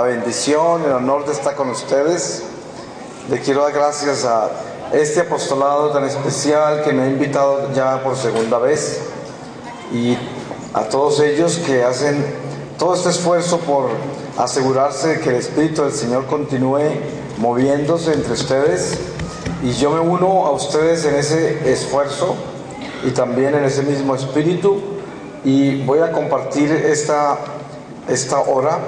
la bendición, el honor de estar con ustedes. Le quiero dar gracias a este apostolado tan especial que me ha invitado ya por segunda vez y a todos ellos que hacen todo este esfuerzo por asegurarse de que el Espíritu del Señor continúe moviéndose entre ustedes y yo me uno a ustedes en ese esfuerzo y también en ese mismo espíritu y voy a compartir esta, esta hora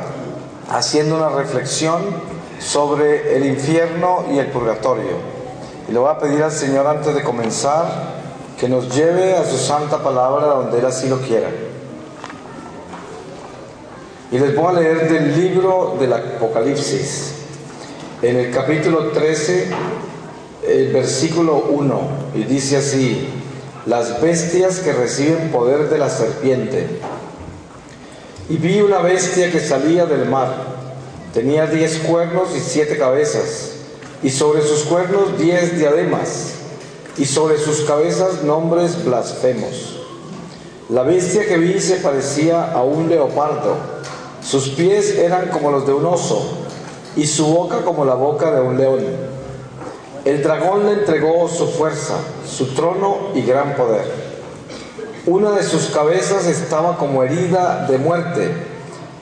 haciendo una reflexión sobre el infierno y el purgatorio. Y le voy a pedir al Señor antes de comenzar que nos lleve a su santa palabra donde Él así lo quiera. Y les voy a leer del libro del Apocalipsis, en el capítulo 13, el versículo 1, y dice así, las bestias que reciben poder de la serpiente. Y vi una bestia que salía del mar, tenía diez cuernos y siete cabezas, y sobre sus cuernos diez diademas, y sobre sus cabezas nombres blasfemos. La bestia que vi se parecía a un leopardo, sus pies eran como los de un oso, y su boca como la boca de un león. El dragón le entregó su fuerza, su trono y gran poder. Una de sus cabezas estaba como herida de muerte,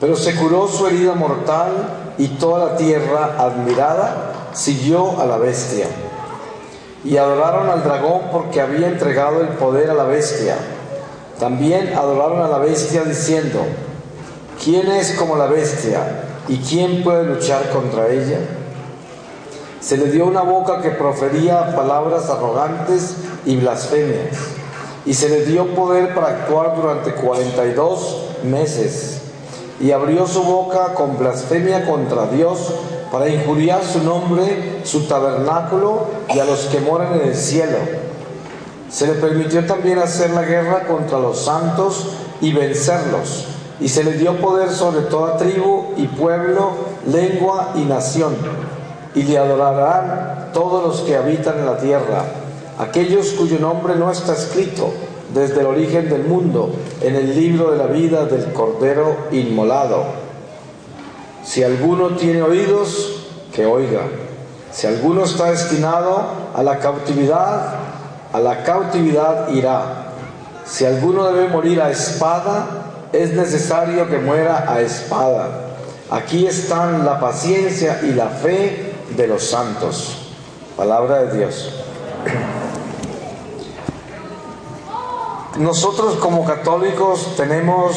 pero se curó su herida mortal y toda la tierra, admirada, siguió a la bestia. Y adoraron al dragón porque había entregado el poder a la bestia. También adoraron a la bestia diciendo, ¿quién es como la bestia y quién puede luchar contra ella? Se le dio una boca que profería palabras arrogantes y blasfemias, y se le dio poder para actuar durante 42 meses, y abrió su boca con blasfemia contra Dios para injuriar su nombre, su tabernáculo y a los que moran en el cielo. Se le permitió también hacer la guerra contra los santos y vencerlos, y se le dio poder sobre toda tribu y pueblo, lengua y nación. Y le adorarán todos los que habitan en la tierra, aquellos cuyo nombre no está escrito desde el origen del mundo en el libro de la vida del Cordero inmolado. Si alguno tiene oídos, que oiga. Si alguno está destinado a la cautividad, a la cautividad irá. Si alguno debe morir a espada, es necesario que muera a espada. Aquí están la paciencia y la fe de los santos. Palabra de Dios. Nosotros como católicos tenemos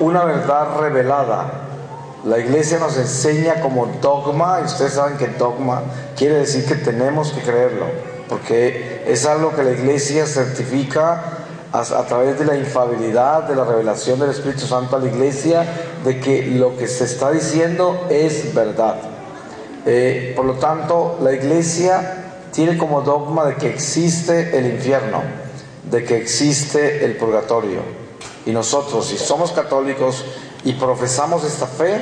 una verdad revelada. La iglesia nos enseña como dogma, y ustedes saben que dogma quiere decir que tenemos que creerlo, porque es algo que la iglesia certifica a, través de la infabilidad, de la revelación del Espíritu Santo a la iglesia, de que lo que se está diciendo es verdad. Eh, por lo tanto, la iglesia tiene como dogma de que existe el infierno, de que existe el purgatorio. Y nosotros, si somos católicos y profesamos esta fe,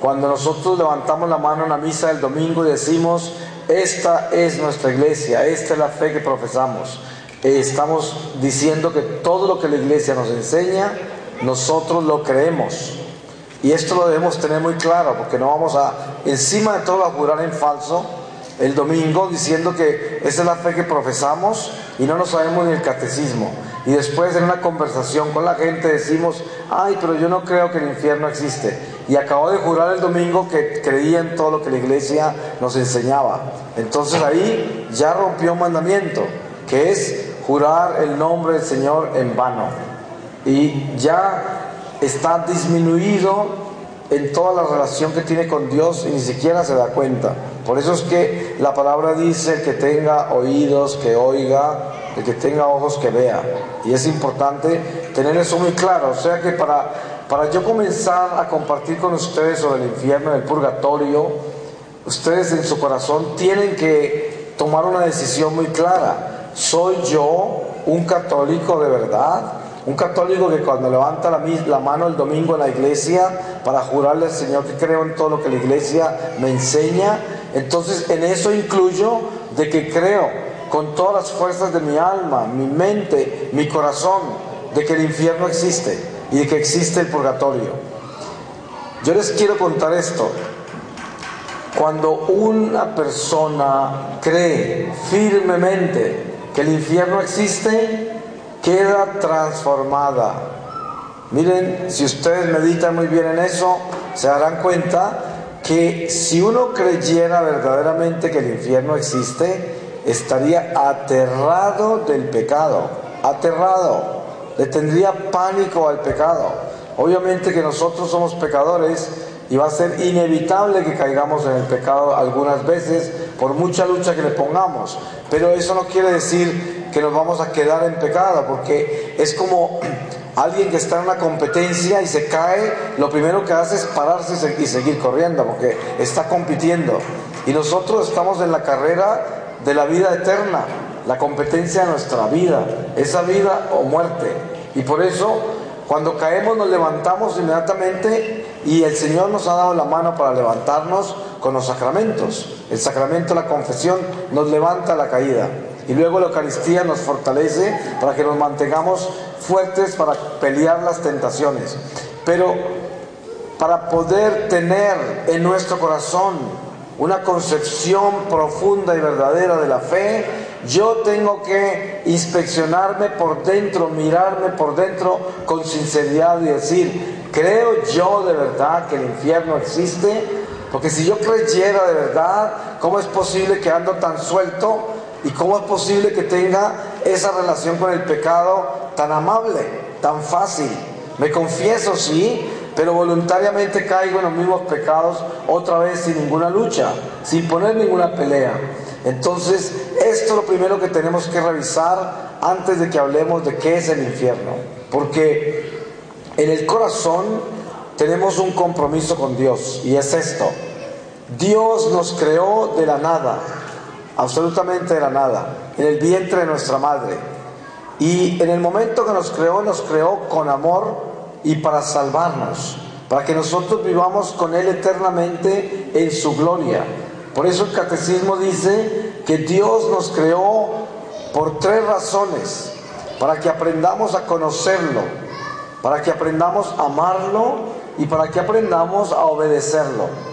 cuando nosotros levantamos la mano en la misa del domingo y decimos, esta es nuestra iglesia, esta es la fe que profesamos, estamos diciendo que todo lo que la iglesia nos enseña, nosotros lo creemos. Y esto lo debemos tener muy claro, porque no vamos a, encima de todo, a jurar en falso el domingo diciendo que esa es la fe que profesamos y no nos sabemos ni el catecismo. Y después en una conversación con la gente decimos, ay, pero yo no creo que el infierno existe. Y acabo de jurar el domingo que creía en todo lo que la iglesia nos enseñaba. Entonces ahí ya rompió un mandamiento, que es jurar el nombre del Señor en vano. Y ya está disminuido en toda la relación que tiene con Dios y ni siquiera se da cuenta. Por eso es que la palabra dice que tenga oídos, que oiga, el que tenga ojos, que vea. Y es importante tener eso muy claro. O sea que para, para yo comenzar a compartir con ustedes sobre el infierno, el purgatorio, ustedes en su corazón tienen que tomar una decisión muy clara. ¿Soy yo un católico de verdad? Un católico que cuando levanta la, mano el domingo en la iglesia para jurarle al Señor que creo en todo lo que la iglesia me enseña, entonces en eso incluyo de que creo con todas las fuerzas de mi alma, mi mente, mi corazón, de que el infierno existe y de que existe el purgatorio. Yo les quiero contar esto. Cuando una persona cree firmemente que el infierno existe, queda transformada. Miren, si ustedes meditan muy bien en eso, se darán cuenta que si uno creyera verdaderamente que el infierno existe, estaría aterrado del pecado, aterrado, le tendría pánico al pecado. Obviamente que nosotros somos pecadores y va a ser inevitable que caigamos en el pecado algunas veces por mucha lucha que le pongamos, pero eso no quiere decir que nos vamos a quedar en pecado, porque es como alguien que está en una competencia y se cae, lo primero que hace es pararse y seguir corriendo, porque está compitiendo. Y nosotros estamos en la carrera de la vida eterna, la competencia de nuestra vida, esa vida o muerte. Y por eso, cuando caemos, nos levantamos inmediatamente y el Señor nos ha dado la mano para levantarnos con los sacramentos. El sacramento de la confesión nos levanta la caída. Y luego la Eucaristía nos fortalece para que nos mantengamos fuertes para pelear las tentaciones. Pero para poder tener en nuestro corazón una concepción profunda y verdadera de la fe, yo tengo que inspeccionarme por dentro, mirarme por dentro con sinceridad y decir, ¿creo yo de verdad que el infierno existe? Porque si yo creyera de verdad, ¿cómo es posible que ando tan suelto ¿Y cómo es posible que tenga esa relación con el pecado tan amable, tan fácil? Me confieso, sí, pero voluntariamente caigo en los mismos pecados otra vez sin ninguna lucha, sin poner ninguna pelea. Entonces, esto es lo primero que tenemos que revisar antes de que hablemos de qué es el infierno. Porque en el corazón tenemos un compromiso con Dios y es esto. Dios nos creó de la nada absolutamente de la nada, en el vientre de nuestra madre. Y en el momento que nos creó, nos creó con amor y para salvarnos, para que nosotros vivamos con Él eternamente en su gloria. Por eso el catecismo dice que Dios nos creó por tres razones, para que aprendamos a conocerlo, para que aprendamos a amarlo y para que aprendamos a obedecerlo.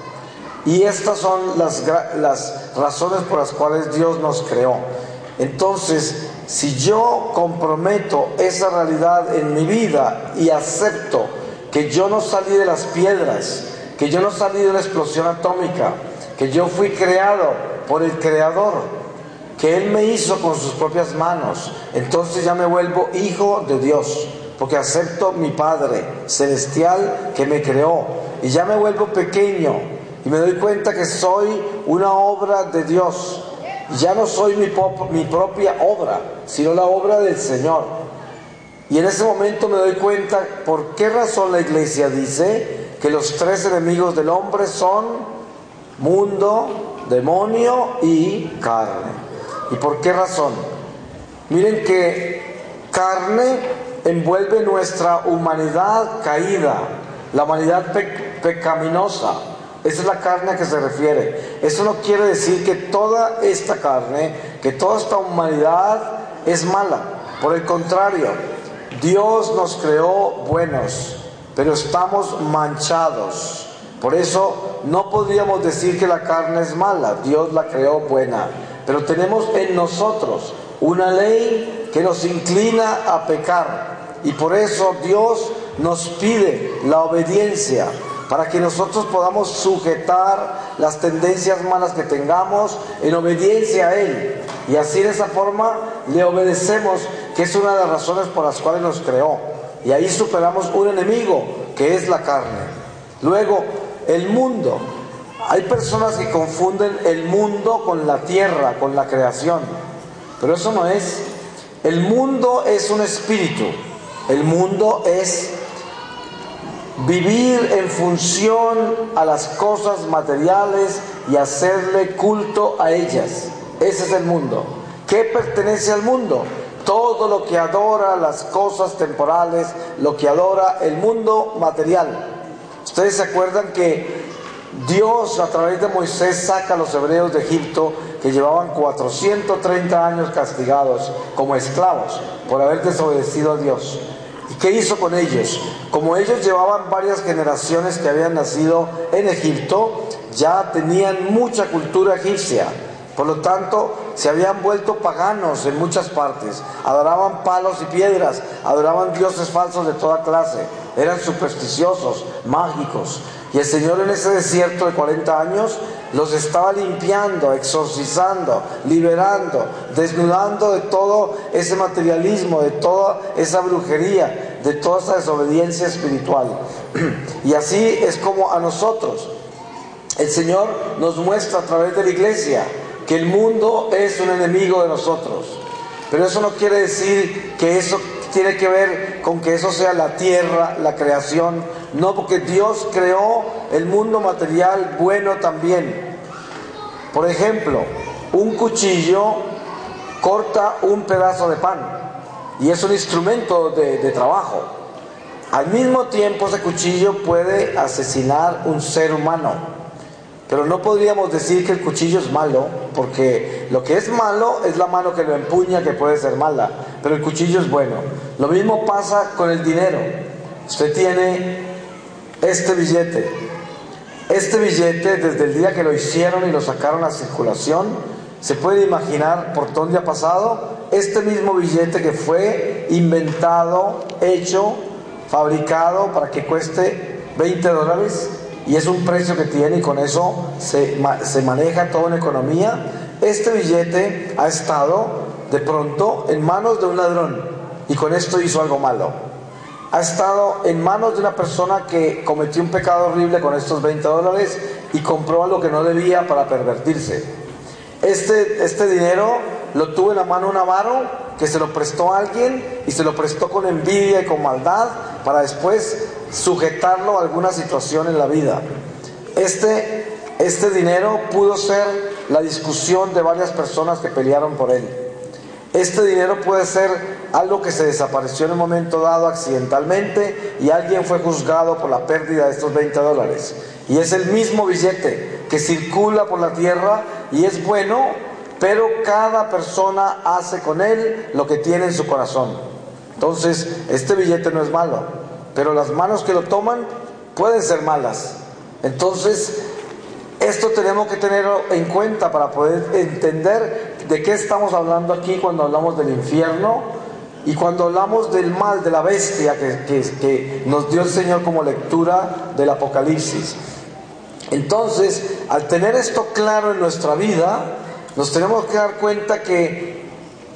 Y estas son las, las razones por las cuales Dios nos creó. Entonces, si yo comprometo esa realidad en mi vida y acepto que yo no salí de las piedras, que yo no salí de la explosión atómica, que yo fui creado por el Creador, que Él me hizo con sus propias manos, entonces ya me vuelvo hijo de Dios, porque acepto mi Padre celestial que me creó, y ya me vuelvo pequeño, y me doy cuenta que soy una obra de Dios. Ya no soy mi, propia obra, sino la obra del Señor. Y en ese momento me doy cuenta por qué razón la iglesia dice que los tres enemigos del hombre son mundo, demonio y carne. ¿Y por qué razón? Miren que carne envuelve nuestra humanidad caída, la humanidad pecaminosa. Esa es la carne a que se refiere. Eso no quiere decir que toda esta carne, que toda esta humanidad es mala. Por el contrario, Dios nos creó buenos, pero estamos manchados. Por eso no podríamos decir que la carne es mala. Dios la creó buena. Pero tenemos en nosotros una ley que nos inclina a pecar. Y por eso Dios nos pide la obediencia para que nosotros podamos sujetar las tendencias malas que tengamos en obediencia a Él. Y así de esa forma le obedecemos, que es una de las razones por las cuales nos creó. Y ahí superamos un enemigo, que es la carne. Luego, el mundo. Hay personas que confunden el mundo con la tierra, con la creación. Pero eso no es. El mundo es un espíritu. El mundo es vivir en función a las cosas materiales y hacerle culto a ellas. Ese es el mundo. ¿Qué pertenece al mundo? Todo lo que adora las cosas temporales, lo que adora el mundo material. Ustedes se acuerdan que Dios a través de Moisés saca a los hebreos de Egipto que llevaban 430 años castigados como esclavos por haber desobedecido a Dios. ¿Y qué hizo con ellos? Como ellos llevaban varias generaciones que habían nacido en Egipto, ya tenían mucha cultura egipcia. Por lo tanto, se habían vuelto paganos en muchas partes. Adoraban palos y piedras, adoraban dioses falsos de toda clase. Eran supersticiosos, mágicos. Y el Señor en ese desierto de 40 años los estaba limpiando, exorcizando, liberando, desnudando de todo ese materialismo, de toda esa brujería, de toda esa desobediencia espiritual. Y así es como a nosotros el Señor nos muestra a través de la iglesia que el mundo es un enemigo de nosotros. Pero eso no quiere decir que eso tiene que ver con que eso sea la tierra, la creación. No, porque Dios creó el mundo material bueno también. Por ejemplo, un cuchillo corta un pedazo de pan y es un instrumento de, trabajo. Al mismo tiempo ese cuchillo puede asesinar un ser humano. Pero no podríamos decir que el cuchillo es malo, porque lo que es malo es la mano que lo empuña, que puede ser mala, pero el cuchillo es bueno. Lo mismo pasa con el dinero. Usted tiene este billete. Este billete, desde el día que lo hicieron y lo sacaron a circulación, se puede imaginar por dónde ha pasado. Este mismo billete que fue inventado, hecho, fabricado para que cueste 20 dólares, y es un precio que tiene y con eso se, se maneja toda una economía. Este billete ha estado de pronto en manos de un ladrón y con esto hizo algo malo. Ha estado en manos de una persona que cometió un pecado horrible con estos 20 dólares y compró algo que no debía para pervertirse. Este, este dinero lo tuvo en la mano un avaro que se lo prestó a alguien y se lo prestó con envidia y con maldad para después sujetarlo a alguna situación en la vida. Este, este dinero pudo ser la discusión de varias personas que pelearon por él. Este dinero puede ser algo que se desapareció en un momento dado accidentalmente y alguien fue juzgado por la pérdida de estos 20 dólares. Y es el mismo billete que circula por la tierra y es bueno, pero cada persona hace con él lo que tiene en su corazón. Entonces, este billete no es malo pero las manos que lo toman pueden ser malas. Entonces, esto tenemos que tenerlo en cuenta para poder entender de qué estamos hablando aquí cuando hablamos del infierno y cuando hablamos del mal, de la bestia que, que nos dio el Señor como lectura del Apocalipsis. Entonces, al tener esto claro en nuestra vida, nos tenemos que dar cuenta que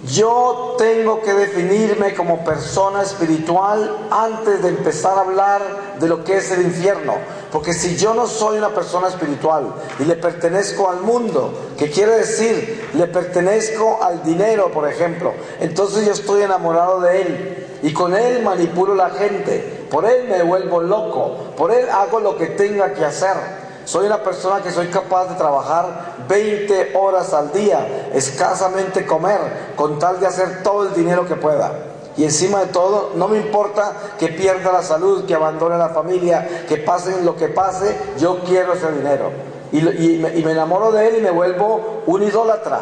yo tengo que definirme como persona espiritual antes de empezar a hablar de lo que es el infierno. Porque si yo no soy una persona espiritual y le pertenezco al mundo, que quiere decir, le pertenezco al dinero, por ejemplo, entonces yo estoy enamorado de él y con él manipulo la gente, por él me vuelvo loco, por él hago lo que tenga que hacer. Soy una persona que soy capaz de trabajar 20 horas al día, escasamente comer, con tal de hacer todo el dinero que pueda. Y encima de todo, no me importa que pierda la salud, que abandone la familia, que pase lo que pase, yo quiero ese dinero. Y, me, enamoro de él y me vuelvo un idólatra.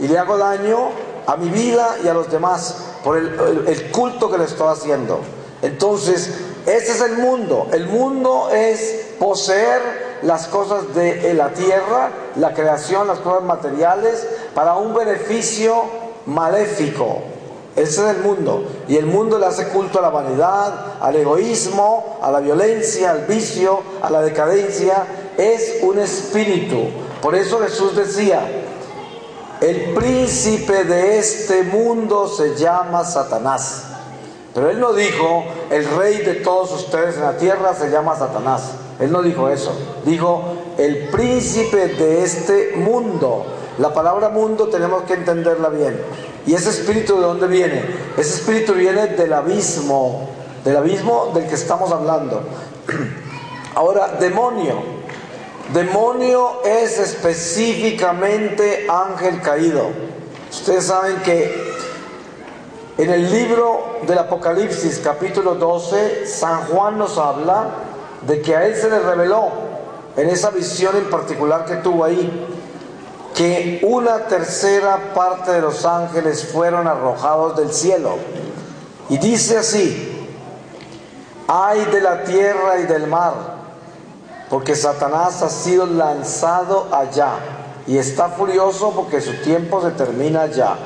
Y le hago daño a mi vida y a los demás por el culto que le estoy haciendo. Entonces, ese es el mundo. El mundo es poseer las cosas de la tierra, la creación, las cosas materiales, para un beneficio maléfico. Ese es el mundo. Y el mundo le hace culto a la vanidad, al egoísmo, a la violencia, al vicio, a la decadencia. Es un espíritu. Por eso Jesús decía, el príncipe de este mundo se llama Satanás. Pero él no dijo, el rey de todos ustedes en la tierra se llama Satanás. Él no dijo eso. Dijo, el príncipe de este mundo. La palabra mundo tenemos que entenderla bien. ¿Y ese espíritu de dónde viene? Ese espíritu viene del abismo, del abismo del que estamos hablando. Ahora, demonio. Demonio es específicamente ángel caído. Ustedes saben que en el libro del Apocalipsis capítulo 12, San Juan nos habla de que a él se le reveló en esa visión en particular que tuvo ahí, que una tercera parte de los ángeles fueron arrojados del cielo. Y dice así, ay de la tierra y del mar, porque Satanás ha sido lanzado allá y está furioso porque su tiempo se termina ya.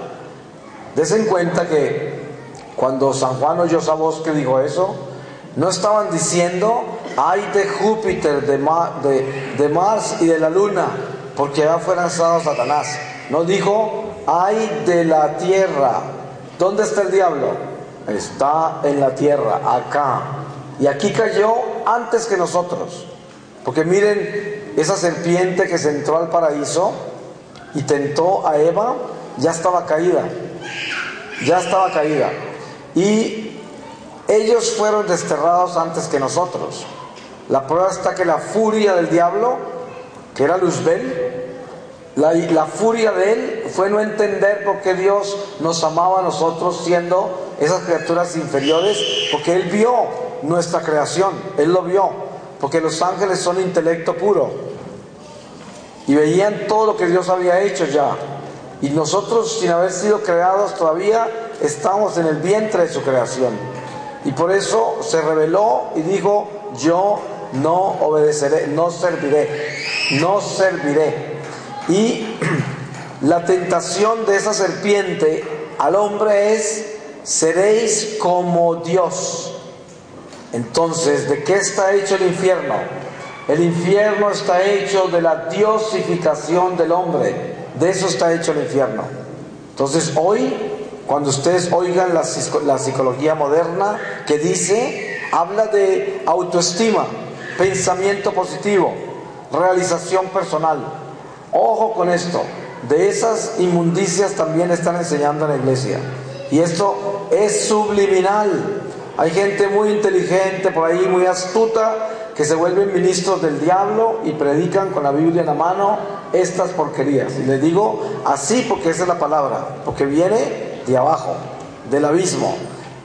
Desen cuenta que cuando San Juan oyó esa voz que dijo eso, no estaban diciendo, ay de Júpiter, de, de, Mars y de la Luna, porque ya fue lanzado Satanás. No dijo, ay de la tierra. ¿Dónde está el diablo? Está en la tierra, acá. Y aquí cayó antes que nosotros. Porque miren, esa serpiente que se entró al paraíso y tentó a Eva, ya estaba caída. Ya estaba caída. Y ellos fueron desterrados antes que nosotros. La prueba está que la furia del diablo, que era Luzbel, la, furia de él fue no entender por qué Dios nos amaba a nosotros siendo esas criaturas inferiores, porque él vio nuestra creación, él lo vio porque los ángeles son intelecto puro y veían todo lo que Dios había hecho ya. Y nosotros, sin haber sido creados todavía, estamos en el vientre de su creación. Y por eso se reveló y dijo, yo no obedeceré, no serviré, no serviré. Y la tentación de esa serpiente al hombre es, seréis como Dios. Entonces, ¿de qué está hecho el infierno? El infierno está hecho de la diosificación del hombre. De eso está hecho el infierno. Entonces, hoy, cuando ustedes oigan la, psicología moderna que dice, habla de autoestima, pensamiento positivo, realización personal. Ojo con esto. De esas inmundicias también están enseñando en la iglesia. Y esto es subliminal. Hay gente muy inteligente por ahí, muy astuta, que se vuelven ministros del diablo y predican con la Biblia en la mano estas porquerías. Y les digo así porque esa es la palabra, porque viene de abajo, del abismo.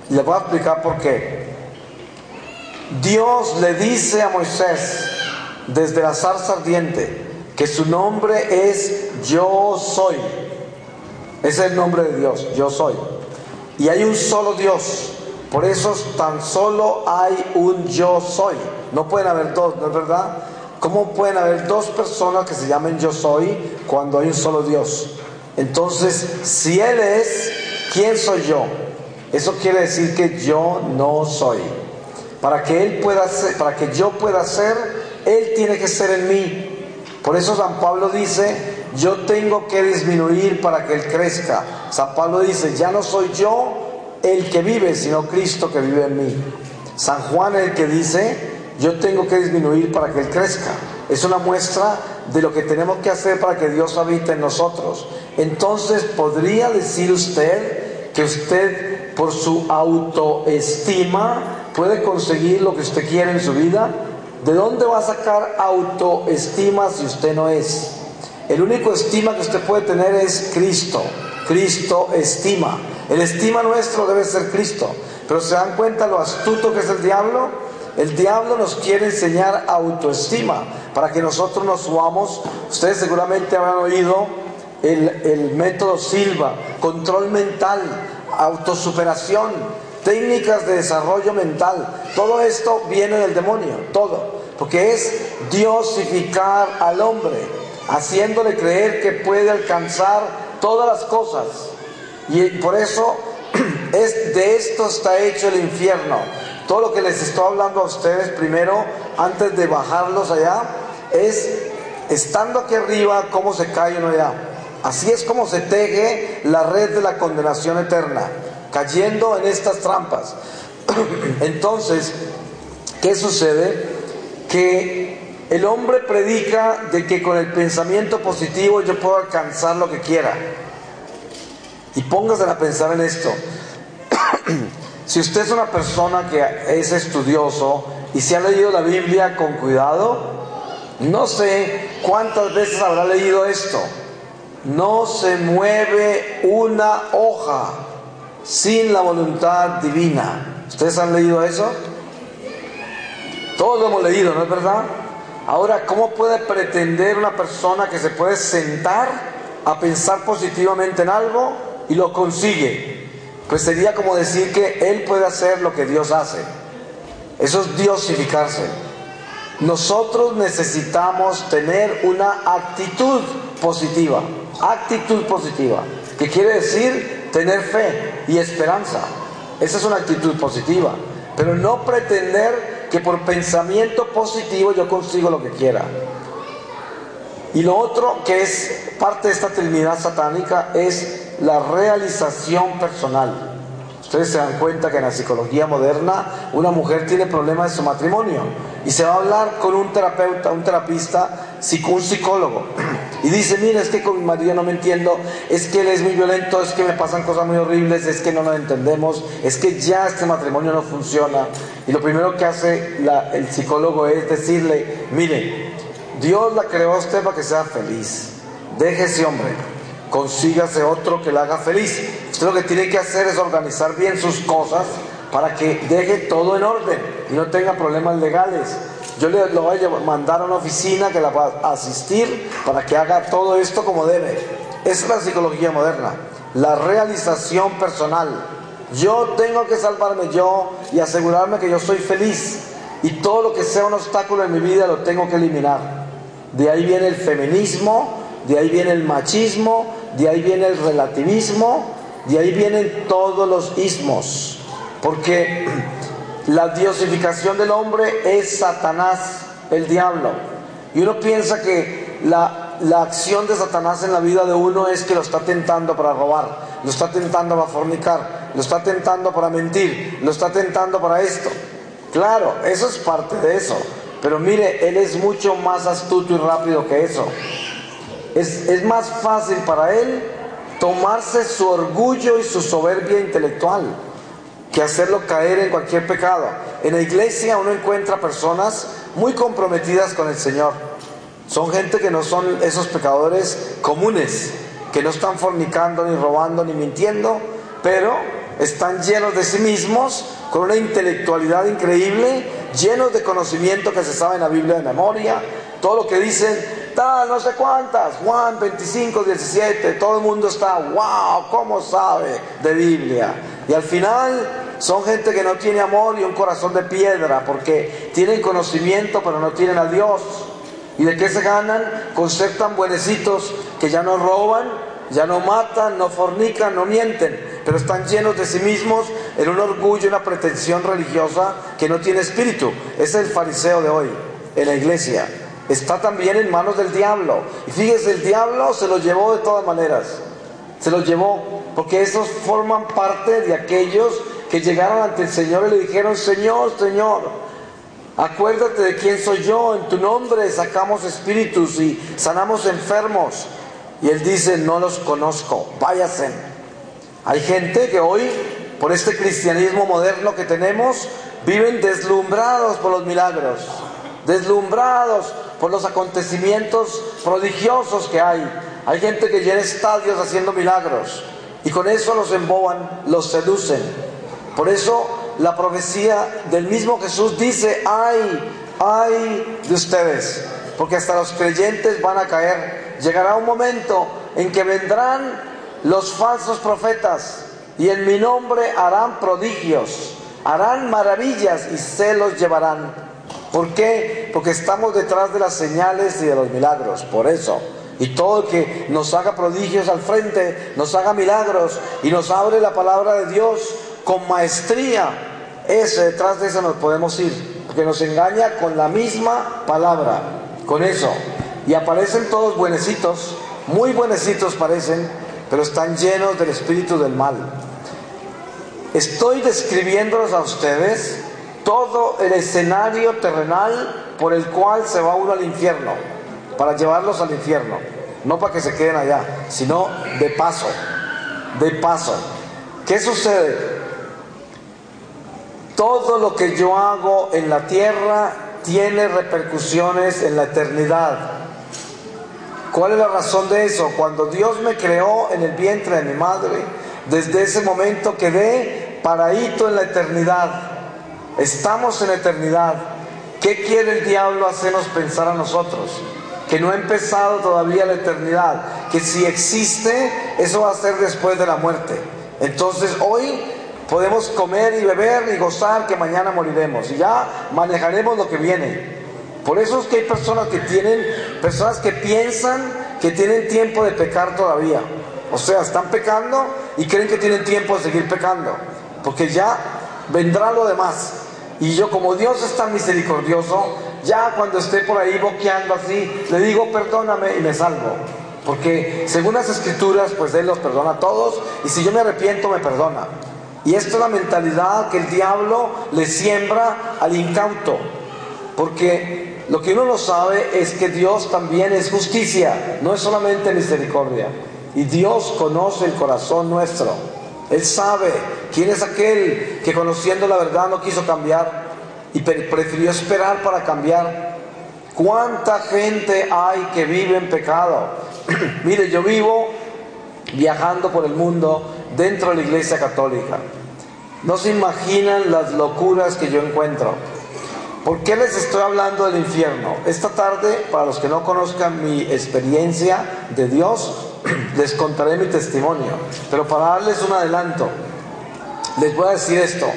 Y les voy a explicar por qué. Dios le dice a Moisés desde la zarza ardiente que su nombre es Yo soy. Ese es el nombre de Dios, Yo soy. Y hay un solo Dios. Por eso tan solo hay un yo soy. No pueden haber dos, ¿no es verdad? ¿Cómo pueden haber dos personas que se llamen yo soy cuando hay un solo Dios? Entonces, si Él es, ¿quién soy yo? Eso quiere decir que yo no soy. Para que Él pueda ser, para que yo pueda ser, Él tiene que ser en mí. Por eso San Pablo dice, yo tengo que disminuir para que Él crezca. San Pablo dice, ya no soy yo, el que vive, sino Cristo que vive en mí. San Juan el que dice, yo tengo que disminuir para que Él crezca. Es una muestra de lo que tenemos que hacer para que Dios habite en nosotros. Entonces, ¿podría decir usted que usted por su autoestima puede conseguir lo que usted quiere en su vida? ¿De dónde va a sacar autoestima si usted no es? El único estima que usted puede tener es Cristo. Cristo estima. El estima nuestro debe ser Cristo. Pero se dan cuenta lo astuto que es el diablo. El diablo nos quiere enseñar autoestima para que nosotros nos subamos. Ustedes seguramente habrán oído el, el método Silva, control mental, autosuperación, técnicas de desarrollo mental. Todo esto viene del demonio, todo. Porque es diosificar al hombre, haciéndole creer que puede alcanzar todas las cosas. Y por eso es, de esto está hecho el infierno. Todo lo que les estoy hablando a ustedes primero, antes de bajarlos allá, es estando aquí arriba, cómo se cae uno allá. Así es como se teje la red de la condenación eterna, cayendo en estas trampas. Entonces, ¿qué sucede? Que el hombre predica de que con el pensamiento positivo yo puedo alcanzar lo que quiera. Y póngase a pensar en esto. si usted es una persona que es estudioso y se ha leído la Biblia con cuidado, no sé cuántas veces habrá leído esto. No se mueve una hoja sin la voluntad divina. ¿Ustedes han leído eso? Todos lo hemos leído, ¿no es verdad? Ahora, ¿cómo puede pretender una persona que se puede sentar a pensar positivamente en algo y lo consigue? Pues sería como decir que él puede hacer lo que Dios hace. Eso es diosificarse. Nosotros necesitamos tener una actitud positiva, actitud positiva, que quiere decir tener fe y esperanza. Esa es una actitud positiva, pero no pretender que por pensamiento positivo yo consigo lo que quiera. Y lo otro que es parte de esta trinidad satánica es la realización personal. Ustedes se dan cuenta que en la psicología moderna una mujer tiene problemas de su matrimonio y se va a hablar con un terapeuta, un terapista, un psicólogo. Y dice, mira, es que con mi marido no me entiendo, es que él es muy violento, es que me pasan cosas muy horribles, es que no nos entendemos, es que ya este matrimonio no funciona. Y lo primero que hace el psicólogo es decirle, mire, Dios la creó a usted para que sea feliz. Deje ese hombre consígase otro que le haga feliz. Usted lo que tiene que hacer es organizar bien sus cosas para que deje todo en orden y no tenga problemas legales. Yo le lo voy a mandar a una oficina que la va a asistir para que haga todo esto como debe. Es la psicología moderna, la realización personal. Yo tengo que salvarme yo y asegurarme que yo soy feliz. Y todo lo que sea un obstáculo en mi vida lo tengo que eliminar. De ahí viene el feminismo, de ahí viene el machismo, de ahí viene el relativismo, de ahí vienen todos los ismos, porque la diosificación del hombre es Satanás, el diablo. Y uno piensa que la, la acción de Satanás en la vida de uno es que lo está tentando para robar, lo está tentando para fornicar, lo está tentando para mentir, lo está tentando para esto. Claro, eso es parte de eso. Pero mire, Él es mucho más astuto y rápido que eso. Es, más fácil para él tomarse su orgullo y su soberbia intelectual que hacerlo caer en cualquier pecado. En la iglesia uno encuentra personas muy comprometidas con el Señor. Son gente que no son esos pecadores comunes, que no están fornicando, ni robando, ni mintiendo, pero están llenos de sí mismos, con una intelectualidad increíble, llenos de conocimiento que se sabe en la Biblia de memoria. Todo lo que dicen no sé cuántas, Juan 25, 17, todo el mundo está, wow, ¿cómo sabe de Biblia? Y al final son gente que no tiene amor y un corazón de piedra, porque tienen conocimiento pero no tienen a Dios. ¿Y de qué se ganan? Con ser tan buenecitos que ya no roban, ya no matan, no fornican, no mienten, pero están llenos de sí mismos en un orgullo, una pretensión religiosa que no tiene espíritu. es el fariseo de hoy en la iglesia está también en manos del diablo. Y fíjese, el diablo se lo llevó de todas maneras. Se lo llevó, porque esos forman parte de aquellos que llegaron ante el Señor y le dijeron, Señor, Señor, acuérdate de quién soy yo, en tu nombre sacamos espíritus y sanamos enfermos. Y él dice, no los conozco, váyase. Hay gente que hoy, por este cristianismo moderno que tenemos, viven deslumbrados por los milagros, deslumbrados por los acontecimientos prodigiosos que hay. Hay gente que llena estadios haciendo milagros y con eso los emboban, los seducen. Por eso la profecía del mismo Jesús dice, ay, ay de ustedes, porque hasta los creyentes van a caer. Llegará un momento en que vendrán los falsos profetas y en mi nombre harán prodigios, harán maravillas y se los llevarán. ¿Por qué? Porque estamos detrás de las señales y de los milagros, por eso. Y todo el que nos haga prodigios al frente, nos haga milagros y nos abre la palabra de Dios con maestría, ese detrás de eso nos podemos ir, porque nos engaña con la misma palabra, con eso. Y aparecen todos buenecitos, muy buenecitos parecen, pero están llenos del espíritu del mal. Estoy describiéndolos a ustedes todo el escenario terrenal por el cual se va uno al infierno, para llevarlos al infierno, no para que se queden allá, sino de paso, de paso. ¿Qué sucede? Todo lo que yo hago en la tierra tiene repercusiones en la eternidad. ¿Cuál es la razón de eso? Cuando Dios me creó en el vientre de mi madre, desde ese momento quedé paradito en la eternidad Estamos en eternidad ¿Qué quiere el diablo hacernos pensar a nosotros? Que no ha empezado todavía la eternidad, que si existe, eso va a ser después de la muerte. Entonces hoy podemos comer y beber y gozar que mañana moriremos y ya manejaremos lo que viene. Por eso es que hay personas que tienen, personas que piensan que tienen tiempo de pecar todavía. O sea, están pecando y creen que tienen tiempo de seguir pecando, porque ya vendrá lo demás. Y yo como Dios es tan misericordioso, ya cuando esté por ahí boqueando así, le digo perdóname y me salvo. Porque según las escrituras, pues Él los perdona a todos y si yo me arrepiento me perdona. Y esta es la mentalidad que el diablo le siembra al incauto. Porque lo que uno no sabe es que Dios también es justicia, no es solamente misericordia. Y Dios conoce el corazón nuestro. Él sabe quién es aquel que conociendo la verdad no quiso cambiar y prefirió esperar para cambiar. ¿Cuánta gente hay que vive en pecado? Mire, yo vivo viajando por el mundo dentro de la iglesia católica. No se imaginan las locuras que yo encuentro. ¿Por qué les estoy hablando del infierno? Esta tarde, para los que no conozcan mi experiencia de Dios, les contaré mi testimonio, pero para darles un adelanto, les voy a decir esto.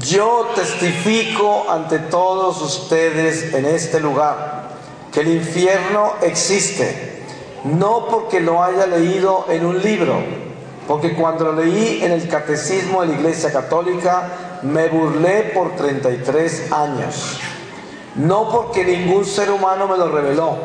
Yo testifico ante todos ustedes en este lugar que el infierno existe, no porque lo haya leído en un libro, porque cuando lo leí en el catecismo de la Iglesia Católica me burlé por 33 años, no porque ningún ser humano me lo reveló,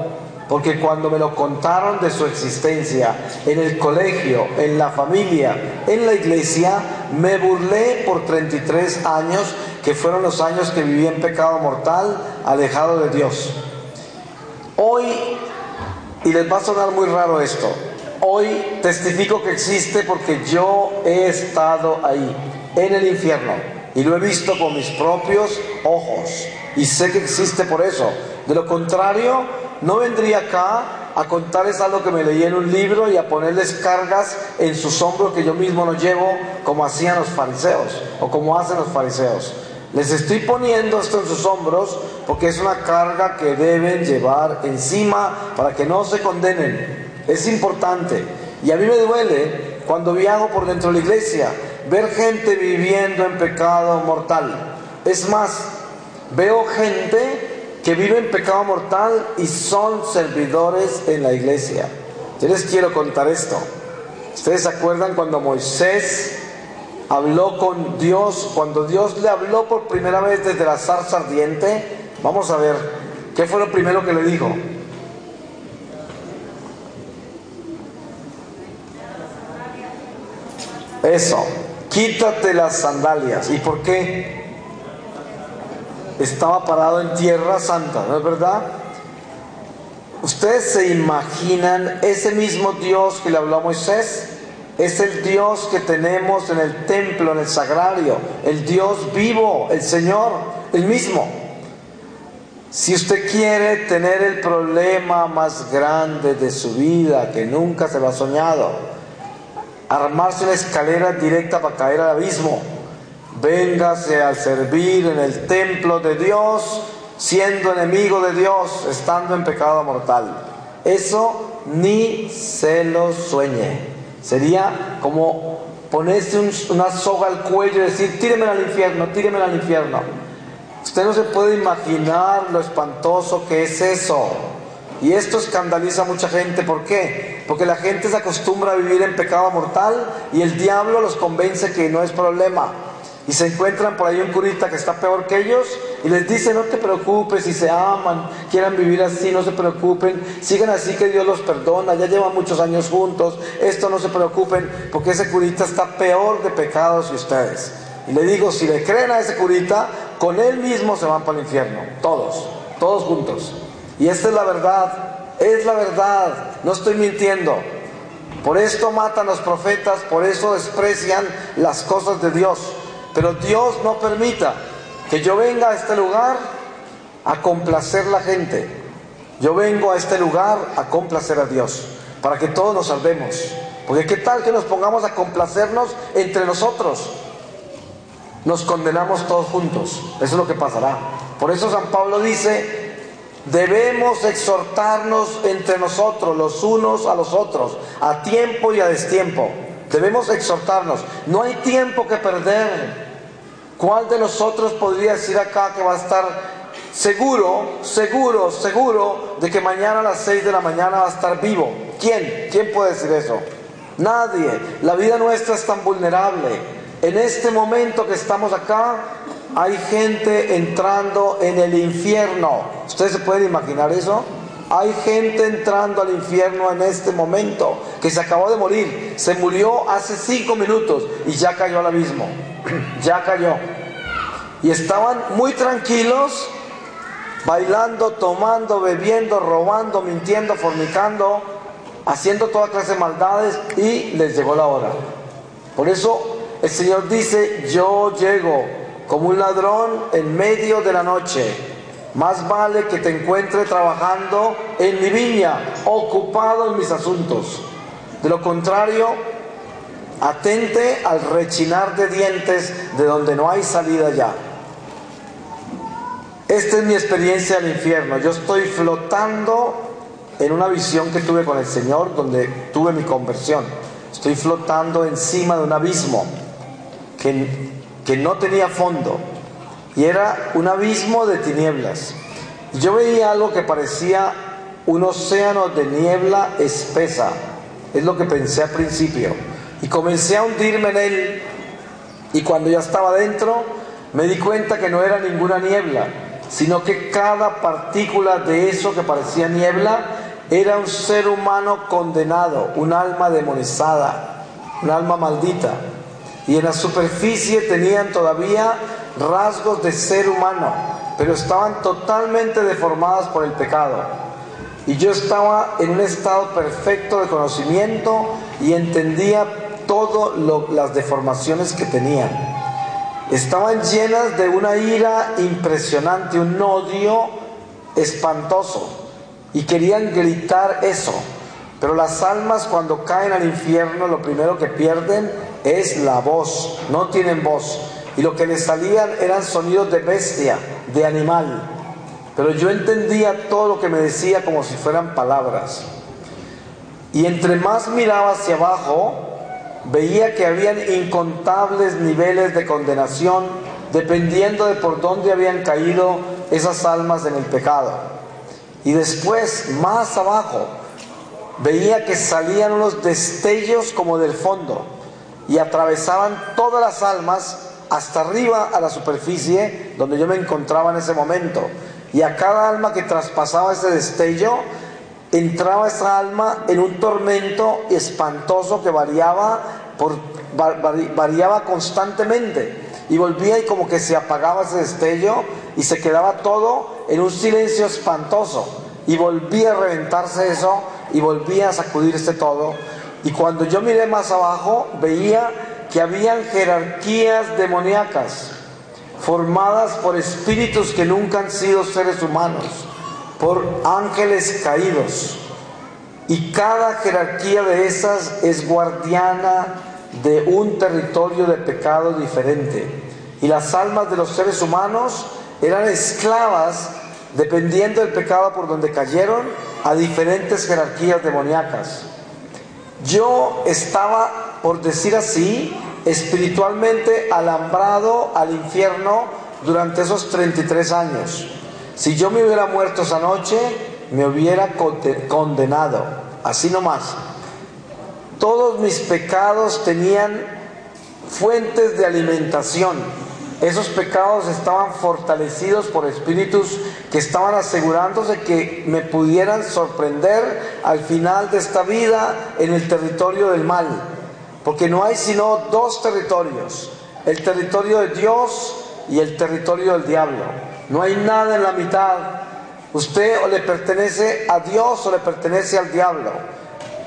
porque cuando me lo contaron de su existencia en el colegio, en la familia, en la iglesia, me burlé por 33 años, que fueron los años que viví en pecado mortal, alejado de Dios. Hoy, y les va a sonar muy raro esto, hoy testifico que existe porque yo he estado ahí, en el infierno, y lo he visto con mis propios ojos, y sé que existe por eso. De lo contrario, no vendría acá a contarles algo que me leí en un libro y a ponerles cargas en sus hombros que yo mismo no llevo como hacían los fariseos o como hacen los fariseos. Les estoy poniendo esto en sus hombros porque es una carga que deben llevar encima para que no se condenen. Es importante. Y a mí me duele cuando viajo por dentro de la iglesia ver gente viviendo en pecado mortal. Es más, veo gente que viven pecado mortal y son servidores en la iglesia. Yo les quiero contar esto. ¿Ustedes se acuerdan cuando Moisés habló con Dios, cuando Dios le habló por primera vez desde la zarza ardiente? Vamos a ver, ¿qué fue lo primero que le dijo? Eso, quítate las sandalias. ¿Y por qué? Estaba parado en tierra santa, ¿no es verdad? Ustedes se imaginan ese mismo Dios que le habló a Moisés, es el Dios que tenemos en el templo, en el sagrario, el Dios vivo, el Señor, el mismo. Si usted quiere tener el problema más grande de su vida que nunca se lo ha soñado, armarse una escalera directa para caer al abismo, Véngase a servir en el templo de Dios, siendo enemigo de Dios, estando en pecado mortal. Eso ni se lo sueñe. Sería como ponerse una soga al cuello y decir, tíreme al infierno, tíreme al infierno. Usted no se puede imaginar lo espantoso que es eso. Y esto escandaliza a mucha gente. ¿Por qué? Porque la gente se acostumbra a vivir en pecado mortal y el diablo los convence que no es problema y se encuentran por ahí un curita que está peor que ellos y les dice no te preocupes si se aman, quieran vivir así, no se preocupen, sigan así que Dios los perdona, ya llevan muchos años juntos, esto no se preocupen porque ese curita está peor de pecados que ustedes. Y le digo, si le creen a ese curita, con él mismo se van para el infierno, todos, todos juntos. Y esta es la verdad, es la verdad, no estoy mintiendo. Por esto matan los profetas, por eso desprecian las cosas de Dios. Pero Dios no permita que yo venga a este lugar a complacer la gente. Yo vengo a este lugar a complacer a Dios, para que todos nos salvemos. Porque qué tal que nos pongamos a complacernos entre nosotros. Nos condenamos todos juntos. Eso es lo que pasará. Por eso San Pablo dice, debemos exhortarnos entre nosotros, los unos a los otros, a tiempo y a destiempo. Debemos exhortarnos. No hay tiempo que perder. ¿Cuál de nosotros podría decir acá que va a estar seguro, seguro, seguro de que mañana a las 6 de la mañana va a estar vivo? ¿Quién? ¿Quién puede decir eso? Nadie. La vida nuestra es tan vulnerable. En este momento que estamos acá, hay gente entrando en el infierno. ¿Ustedes se pueden imaginar eso? Hay gente entrando al infierno en este momento que se acabó de morir. Se murió hace cinco minutos y ya cayó al abismo. ya cayó. Y estaban muy tranquilos, bailando, tomando, bebiendo, robando, mintiendo, fornicando, haciendo toda clase de maldades y les llegó la hora. Por eso el Señor dice, yo llego como un ladrón en medio de la noche. Más vale que te encuentre trabajando en mi viña, ocupado en mis asuntos. De lo contrario, atente al rechinar de dientes de donde no hay salida ya. Esta es mi experiencia del infierno. Yo estoy flotando en una visión que tuve con el Señor donde tuve mi conversión. Estoy flotando encima de un abismo que, que no tenía fondo y era un abismo de tinieblas. Yo veía algo que parecía un océano de niebla espesa, es lo que pensé al principio, y comencé a hundirme en él, y cuando ya estaba dentro, me di cuenta que no era ninguna niebla, sino que cada partícula de eso que parecía niebla era un ser humano condenado, un alma demonizada, un alma maldita. Y en la superficie tenían todavía rasgos de ser humano, pero estaban totalmente deformadas por el pecado. Y yo estaba en un estado perfecto de conocimiento y entendía todas las deformaciones que tenían. Estaban llenas de una ira impresionante, un odio espantoso. Y querían gritar eso. Pero las almas cuando caen al infierno lo primero que pierden es la voz. No tienen voz y lo que le salían eran sonidos de bestia, de animal. Pero yo entendía todo lo que me decía como si fueran palabras. Y entre más miraba hacia abajo, veía que habían incontables niveles de condenación dependiendo de por dónde habían caído esas almas en el pecado. Y después, más abajo, veía que salían unos destellos como del fondo y atravesaban todas las almas hasta arriba a la superficie donde yo me encontraba en ese momento. Y a cada alma que traspasaba ese destello, entraba esa alma en un tormento espantoso que variaba, variaba constantemente. Y volvía y como que se apagaba ese destello y se quedaba todo en un silencio espantoso. Y volvía a reventarse eso y volvía a sacudirse todo. Y cuando yo miré más abajo, veía que habían jerarquías demoníacas formadas por espíritus que nunca han sido seres humanos, por ángeles caídos. Y cada jerarquía de esas es guardiana de un territorio de pecado diferente. Y las almas de los seres humanos eran esclavas, dependiendo del pecado por donde cayeron, a diferentes jerarquías demoníacas. Yo estaba por decir así, espiritualmente alambrado al infierno durante esos 33 años. Si yo me hubiera muerto esa noche, me hubiera condenado, así nomás. Todos mis pecados tenían fuentes de alimentación. Esos pecados estaban fortalecidos por espíritus que estaban asegurándose que me pudieran sorprender al final de esta vida en el territorio del mal. Porque no hay sino dos territorios, el territorio de Dios y el territorio del diablo. No hay nada en la mitad. Usted o le pertenece a Dios o le pertenece al diablo.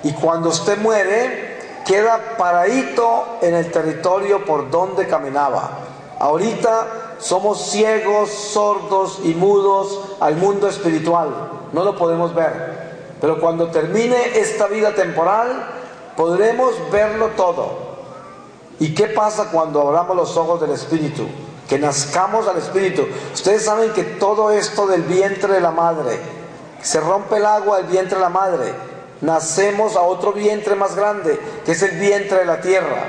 Y cuando usted muere, queda paradito en el territorio por donde caminaba. Ahorita somos ciegos, sordos y mudos al mundo espiritual. No lo podemos ver. Pero cuando termine esta vida temporal, podremos verlo todo. ¿Y qué pasa cuando abramos los ojos del Espíritu? que nazcamos al Espíritu. Ustedes saben que todo esto del vientre de la madre, se rompe el agua del vientre de la madre, nacemos a otro vientre más grande, que es el vientre de la tierra.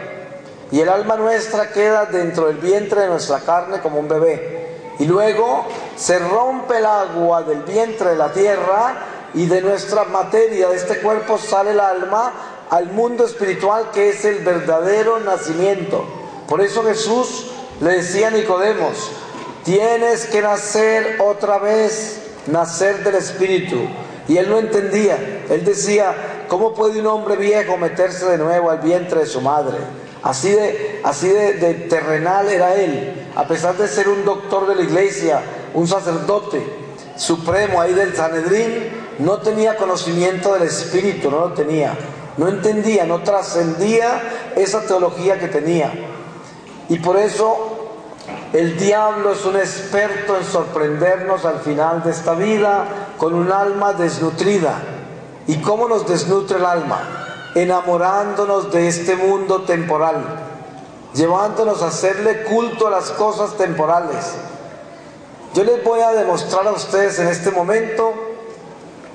Y el alma nuestra queda dentro del vientre de nuestra carne como un bebé. Y luego se rompe el agua del vientre de la tierra y de nuestra materia, de este cuerpo, sale el alma al mundo espiritual que es el verdadero nacimiento. Por eso Jesús le decía a Nicodemos, tienes que nacer otra vez, nacer del Espíritu. Y él no entendía. Él decía, ¿cómo puede un hombre viejo meterse de nuevo al vientre de su madre? Así de, de, terrenal era él, a pesar de ser un doctor de la iglesia, un sacerdote supremo ahí del Sanedrín, no tenía conocimiento del Espíritu, no lo tenía. No entendía, no trascendía esa teología que tenía. Y por eso el diablo es un experto en sorprendernos al final de esta vida con un alma desnutrida. ¿Y cómo nos desnutre el alma? Enamorándonos de este mundo temporal, llevándonos a hacerle culto a las cosas temporales. Yo les voy a demostrar a ustedes en este momento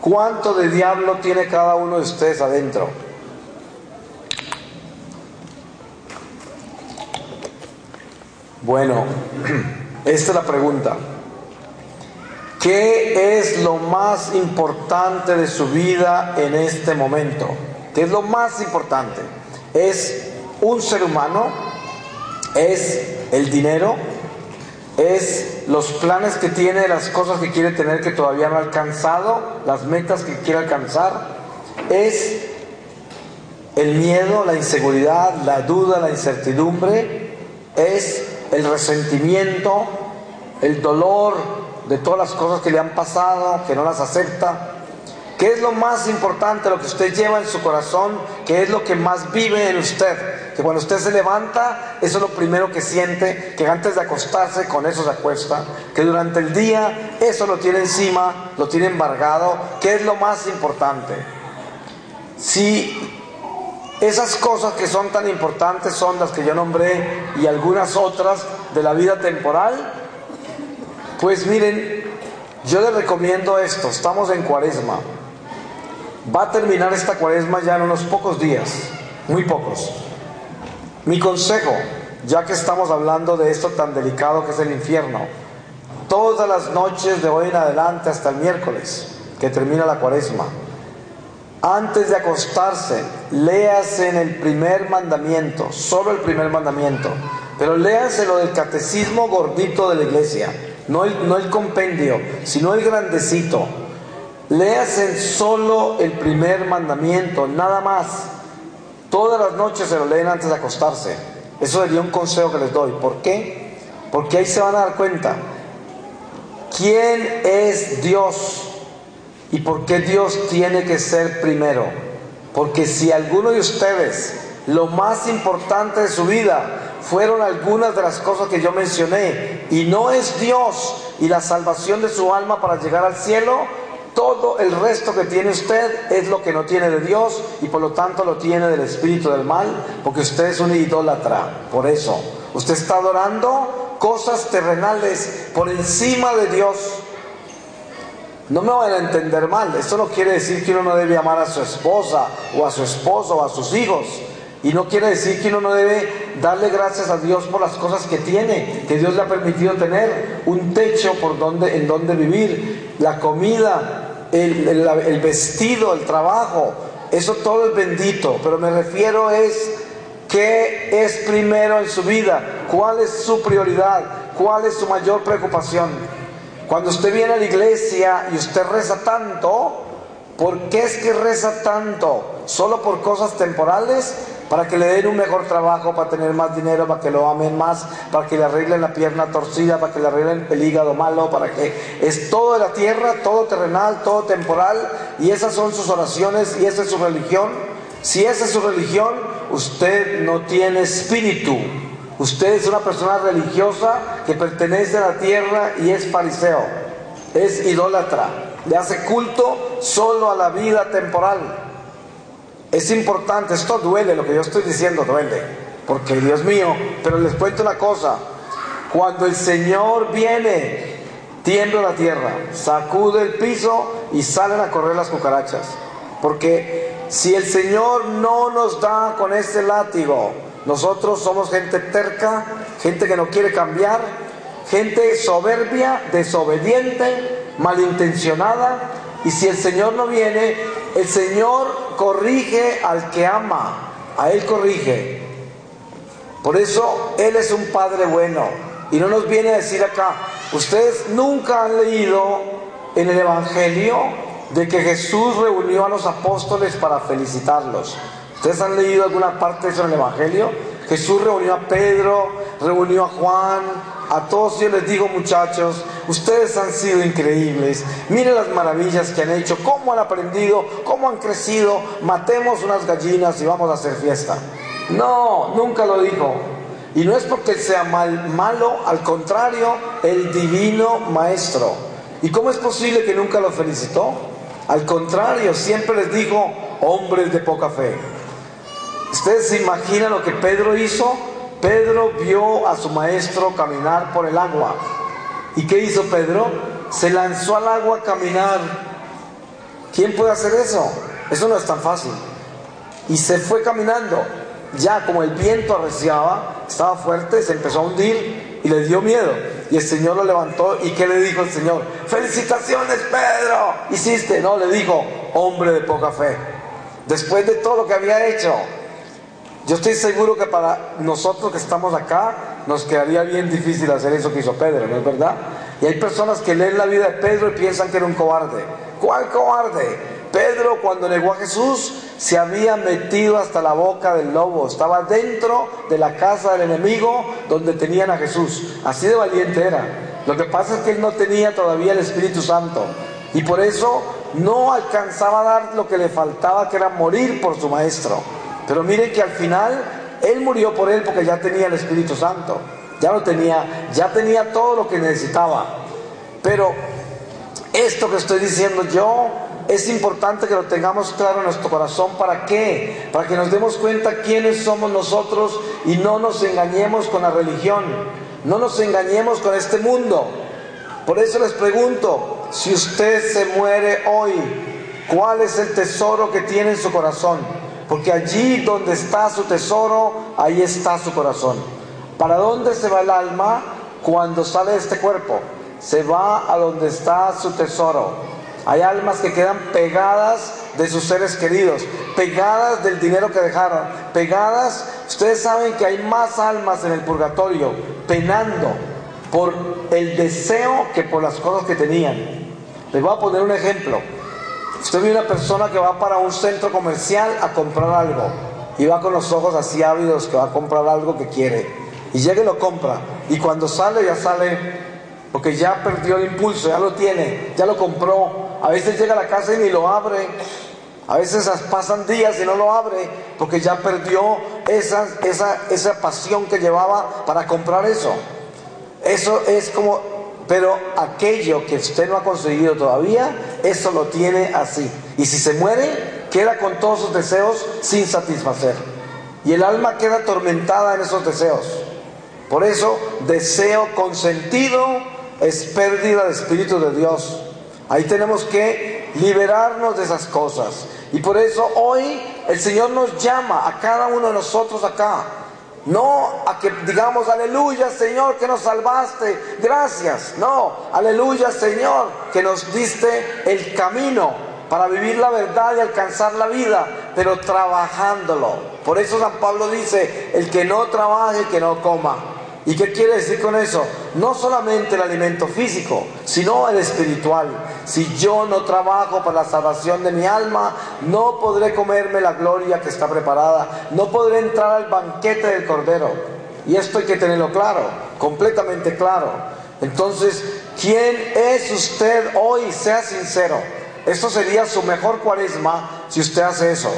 cuánto de diablo tiene cada uno de ustedes adentro. Bueno, esta es la pregunta. ¿Qué es lo más importante de su vida en este momento? ¿Qué es lo más importante? ¿Es un ser humano? ¿Es el dinero? ¿Es los planes que tiene, las cosas que quiere tener que todavía no ha alcanzado? ¿Las metas que quiere alcanzar? ¿Es el miedo, la inseguridad, la duda, la incertidumbre? ¿Es el resentimiento, el dolor de todas las cosas que le han pasado, que no las acepta. ¿Qué es lo más importante, lo que usted lleva en su corazón? ¿Qué es lo que más vive en usted? Que cuando usted se levanta, eso es lo primero que siente, que antes de acostarse con eso se acuesta, que durante el día eso lo tiene encima, lo tiene embargado. ¿Qué es lo más importante? Si esas cosas que son tan importantes son las que yo nombré y algunas otras de la vida temporal. Pues miren, yo les recomiendo esto, estamos en cuaresma. Va a terminar esta cuaresma ya en unos pocos días, muy pocos. Mi consejo, ya que estamos hablando de esto tan delicado que es el infierno, todas las noches de hoy en adelante hasta el miércoles, que termina la cuaresma, antes de acostarse, léase en el primer mandamiento, solo el primer mandamiento, pero léase lo del catecismo gordito de la iglesia, no el, no el compendio, sino el grandecito. Léase solo el primer mandamiento, nada más. Todas las noches se lo leen antes de acostarse. Eso sería un consejo que les doy. ¿Por qué? Porque ahí se van a dar cuenta. ¿Quién es Dios? ¿Y por qué Dios tiene que ser primero? Porque si alguno de ustedes, lo más importante de su vida, fueron algunas de las cosas que yo mencioné, y no es Dios y la salvación de su alma para llegar al cielo, todo el resto que tiene usted es lo que no tiene de Dios y por lo tanto lo tiene del espíritu del mal, porque usted es un idólatra. Por eso, usted está adorando cosas terrenales por encima de Dios. No me van a entender mal, esto no quiere decir que uno no debe amar a su esposa o a su esposo o a sus hijos. Y no quiere decir que uno no debe darle gracias a Dios por las cosas que tiene, que Dios le ha permitido tener, un techo por donde, en donde vivir, la comida, el, el vestido, el trabajo, eso todo es bendito, pero me refiero es qué es primero en su vida, cuál es su prioridad, cuál es su mayor preocupación. Cuando usted viene a la iglesia y usted reza tanto, ¿por qué es que reza tanto? ¿Solo por cosas temporales? Para que le den un mejor trabajo, para tener más dinero, para que lo amen más, para que le arreglen la pierna torcida, para que le arreglen el hígado malo, para que es todo de la tierra, todo terrenal, todo temporal, y esas son sus oraciones y esa es su religión. Si esa es su religión, usted no tiene espíritu. Usted es una persona religiosa que pertenece a la tierra y es fariseo, es idólatra, le hace culto solo a la vida temporal. Es importante, esto duele, lo que yo estoy diciendo duele, porque Dios mío, pero les cuento una cosa, Cuando el Señor viene, tiembla la tierra, sacude el piso y salen a correr las cucarachas. Porque si el Señor no nos da con este látigo, nosotros somos gente terca, gente que no quiere cambiar, gente soberbia, desobediente, malintencionada. Y si el Señor no viene, el Señor corrige al que ama, a Él corrige. Por eso Él es un Padre bueno. Y no nos viene a decir acá, ustedes nunca han leído en el Evangelio de que Jesús reunió a los apóstoles para felicitarlos. ¿Ustedes han leído alguna parte de eso en el Evangelio? Jesús reunió a Pedro, reunió a Juan, a todos yo les digo muchachos, ustedes han sido increíbles, miren las maravillas que han hecho, cómo han aprendido, cómo han crecido, matemos unas gallinas y vamos a hacer fiesta. No, nunca lo dijo. Y no es porque sea mal, malo, al contrario, el divino maestro. ¿Y cómo es posible que nunca lo felicitó? Al contrario, siempre les dijo, hombres de poca fe. ¿Ustedes se imaginan lo que Pedro hizo? Pedro vio a su maestro caminar por el agua. ¿Y qué hizo Pedro? Se lanzó al agua a caminar. ¿Quién puede hacer eso? Eso no es tan fácil. Y se fue caminando. Ya como el viento arreciaba, estaba fuerte, se empezó a hundir y le dio miedo. Y el Señor lo levantó. ¿Y qué le dijo el Señor? Felicitaciones, Pedro. Hiciste. No, le dijo, hombre de poca fe. Después de todo lo que había hecho, yo estoy seguro que para nosotros que estamos acá nos quedaría bien difícil hacer eso que hizo Pedro, ¿no es verdad? Y hay personas que leen la vida de Pedro y piensan que era un cobarde. ¿Cuál cobarde? Pedro cuando negó a Jesús se había metido hasta la boca del lobo, estaba dentro de la casa del enemigo donde tenían a Jesús. Así de valiente era. Lo que pasa es que él no tenía todavía el Espíritu Santo y por eso no alcanzaba a dar lo que le faltaba, que era morir por su maestro. Pero miren que al final Él murió por él porque ya tenía el Espíritu Santo. Ya lo tenía, ya tenía todo lo que necesitaba. Pero esto que estoy diciendo yo es importante que lo tengamos claro en nuestro corazón. ¿Para qué? Para que nos demos cuenta quiénes somos nosotros y no nos engañemos con la religión. No nos engañemos con este mundo. Por eso les pregunto, si usted se muere hoy, ¿cuál es el tesoro que tiene en su corazón? Porque allí donde está su tesoro, ahí está su corazón. ¿Para dónde se va el alma cuando sale de este cuerpo? Se va a donde está su tesoro. Hay almas que quedan pegadas de sus seres queridos, pegadas del dinero que dejaron, pegadas, ustedes saben que hay más almas en el purgatorio penando por el deseo que por las cosas que tenían. Les voy a poner un ejemplo. Usted ve una persona que va para un centro comercial a comprar algo y va con los ojos así ávidos que va a comprar algo que quiere y llega y lo compra y cuando sale ya sale porque ya perdió el impulso, ya lo tiene, ya lo compró. A veces llega a la casa y ni lo abre. A veces pasan días y no lo abre porque ya perdió esa, esa, esa pasión que llevaba para comprar eso. Eso es como pero aquello que usted no ha conseguido todavía, eso lo tiene así. Y si se muere, queda con todos sus deseos sin satisfacer. Y el alma queda atormentada en esos deseos. Por eso, deseo consentido es pérdida de Espíritu de Dios. Ahí tenemos que liberarnos de esas cosas. Y por eso hoy el Señor nos llama a cada uno de nosotros acá no a que digamos, aleluya Señor, que nos salvaste, gracias. No, aleluya Señor, que nos diste el camino para vivir la verdad y alcanzar la vida, pero trabajándolo. Por eso San Pablo dice, el que no trabaje, que no coma. ¿Y qué quiere decir con eso? No solamente el alimento físico, sino el espiritual. Si yo no trabajo para la salvación de mi alma, no podré comerme la gloria que está preparada, no podré entrar al banquete del Cordero. Y esto hay que tenerlo claro, completamente claro. Entonces, ¿quién es usted hoy? Sea sincero. Esto sería su mejor cuaresma si usted hace eso.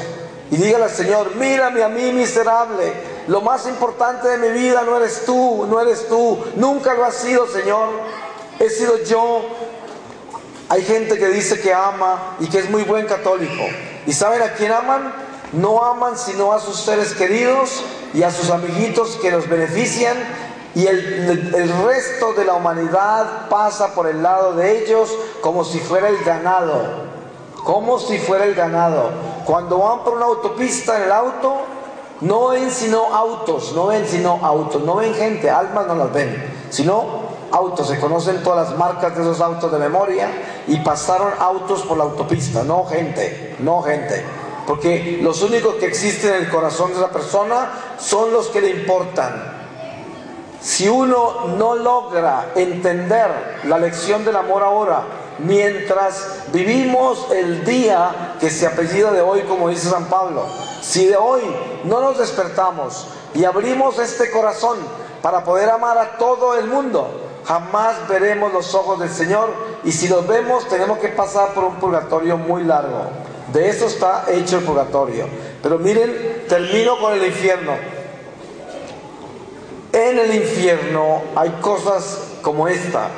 Y dígale al Señor, mírame a mí miserable lo más importante de mi vida no eres tú, no eres tú. Nunca lo has sido, Señor. He sido yo. Hay gente que dice que ama y que es muy buen católico. ¿Y saben a quién aman? No aman sino a sus seres queridos y a sus amiguitos que los benefician y el, el, resto de la humanidad pasa por el lado de ellos como si fuera el ganado, como si fuera el ganado. Cuando van por una autopista en el auto, no ven sino autos, no ven sino autos, no ven gente, almas no las ven, sino autos, se conocen todas las marcas de esos autos de memoria y pasaron autos por la autopista, no gente, no gente. Porque los únicos que existen en el corazón de esa persona son los que le importan. Si uno no logra entender la lección del amor ahora, mientras vivimos el día que se apellida de hoy, como dice San Pablo, si de hoy no nos despertamos y abrimos este corazón para poder amar a todo el mundo, jamás veremos los ojos del Señor y si los vemos tenemos que pasar por un purgatorio muy largo. De eso está hecho el purgatorio. Pero miren, termino con el infierno. En el infierno hay cosas como esta.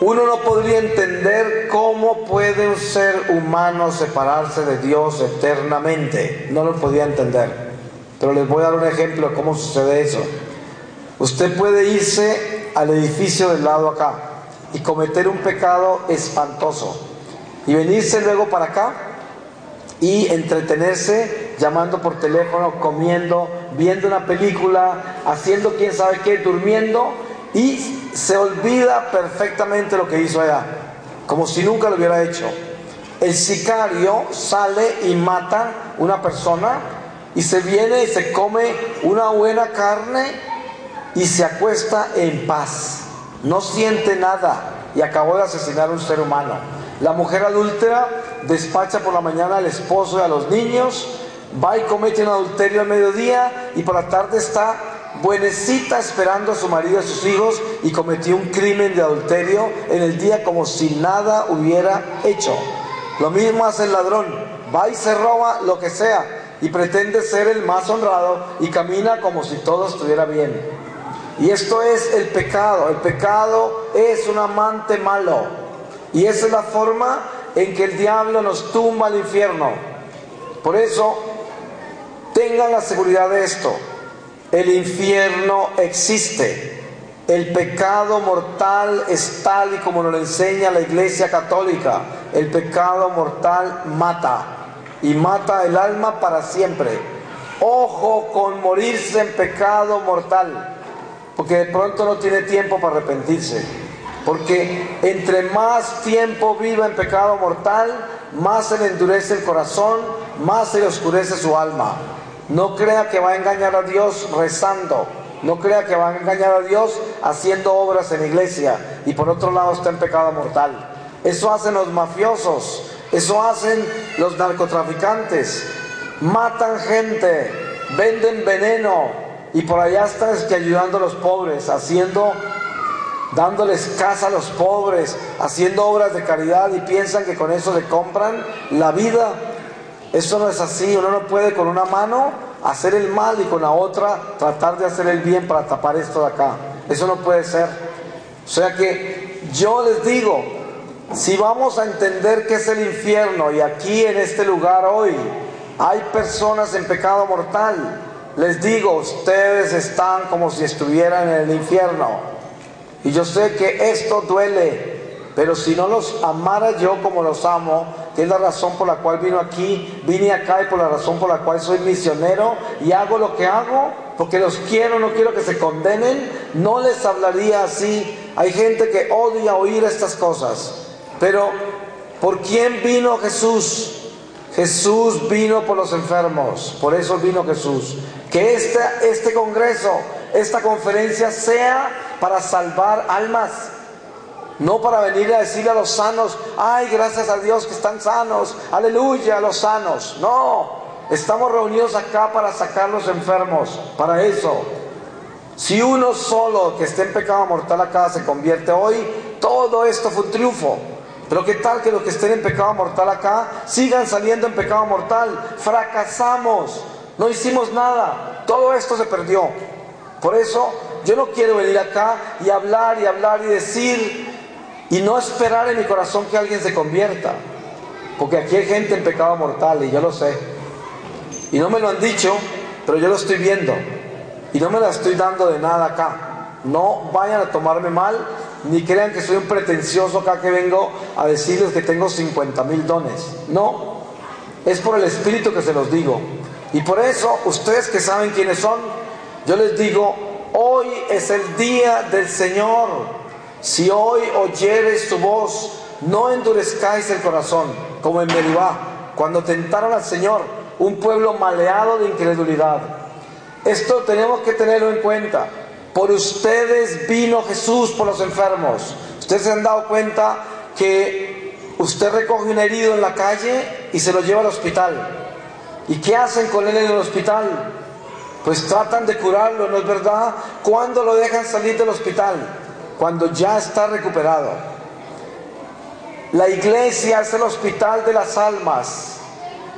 Uno no podría entender cómo puede un ser humano separarse de Dios eternamente. No lo podía entender. Pero les voy a dar un ejemplo de cómo sucede eso. Usted puede irse al edificio del lado acá y cometer un pecado espantoso y venirse luego para acá y entretenerse llamando por teléfono, comiendo, viendo una película, haciendo quién sabe qué, durmiendo y se olvida perfectamente lo que hizo allá, como si nunca lo hubiera hecho. El sicario sale y mata una persona y se viene y se come una buena carne y se acuesta en paz. No siente nada y acabó de asesinar a un ser humano. La mujer adúltera despacha por la mañana al esposo y a los niños, va y comete un adulterio al mediodía y por la tarde está buenecita esperando a su marido y a sus hijos y cometió un crimen de adulterio en el día como si nada hubiera hecho. Lo mismo hace el ladrón, va y se roba lo que sea y pretende ser el más honrado y camina como si todo estuviera bien. Y esto es el pecado, el pecado es un amante malo. Y esa es la forma en que el diablo nos tumba al infierno. Por eso, tengan la seguridad de esto. El infierno existe. El pecado mortal es tal y como nos lo enseña la Iglesia Católica. El pecado mortal mata y mata el alma para siempre. Ojo con morirse en pecado mortal, porque de pronto no tiene tiempo para arrepentirse. Porque entre más tiempo viva en pecado mortal, más se le endurece el corazón, más se le oscurece su alma. No crea que va a engañar a Dios rezando. No crea que va a engañar a Dios haciendo obras en iglesia y por otro lado está en pecado mortal. Eso hacen los mafiosos, eso hacen los narcotraficantes. Matan gente, venden veneno y por allá están ayudando a los pobres, haciendo dándoles casa a los pobres, haciendo obras de caridad y piensan que con eso le compran la vida. Eso no es así, uno no puede con una mano hacer el mal y con la otra tratar de hacer el bien para tapar esto de acá. Eso no puede ser. O sea que yo les digo, si vamos a entender qué es el infierno y aquí en este lugar hoy hay personas en pecado mortal, les digo, ustedes están como si estuvieran en el infierno. Y yo sé que esto duele, pero si no los amara yo como los amo, que es la razón por la cual vino aquí, vine acá y por la razón por la cual soy misionero y hago lo que hago, porque los quiero, no quiero que se condenen, no les hablaría así. Hay gente que odia oír estas cosas, pero ¿por quién vino Jesús? Jesús vino por los enfermos, por eso vino Jesús. Que este, este congreso, esta conferencia sea para salvar almas, no para venir a decirle a los sanos, ay, gracias a Dios que están sanos, aleluya a los sanos. No, estamos reunidos acá para sacar los enfermos, para eso. Si uno solo que esté en pecado mortal acá se convierte hoy, todo esto fue un triunfo. Pero qué tal que los que estén en pecado mortal acá sigan saliendo en pecado mortal. Fracasamos, no hicimos nada, todo esto se perdió. Por eso yo no quiero venir acá y hablar y hablar y decir y no esperar en mi corazón que alguien se convierta. Porque aquí hay gente en pecado mortal y yo lo sé. Y no me lo han dicho, pero yo lo estoy viendo. Y no me la estoy dando de nada acá. No vayan a tomarme mal, ni crean que soy un pretencioso acá que vengo a decirles que tengo 50 mil dones. No, es por el Espíritu que se los digo. Y por eso, ustedes que saben quiénes son, yo les digo, hoy es el día del Señor. Si hoy oyeres su voz, no endurezcáis el corazón, como en Meribá, cuando tentaron al Señor, un pueblo maleado de incredulidad. Esto tenemos que tenerlo en cuenta. Por ustedes vino Jesús por los enfermos. Ustedes se han dado cuenta que usted recoge un herido en la calle y se lo lleva al hospital. ¿Y qué hacen con él en el hospital? Pues tratan de curarlo, ¿no es verdad? ¿Cuándo lo dejan salir del hospital? Cuando ya está recuperado. La iglesia es el hospital de las almas.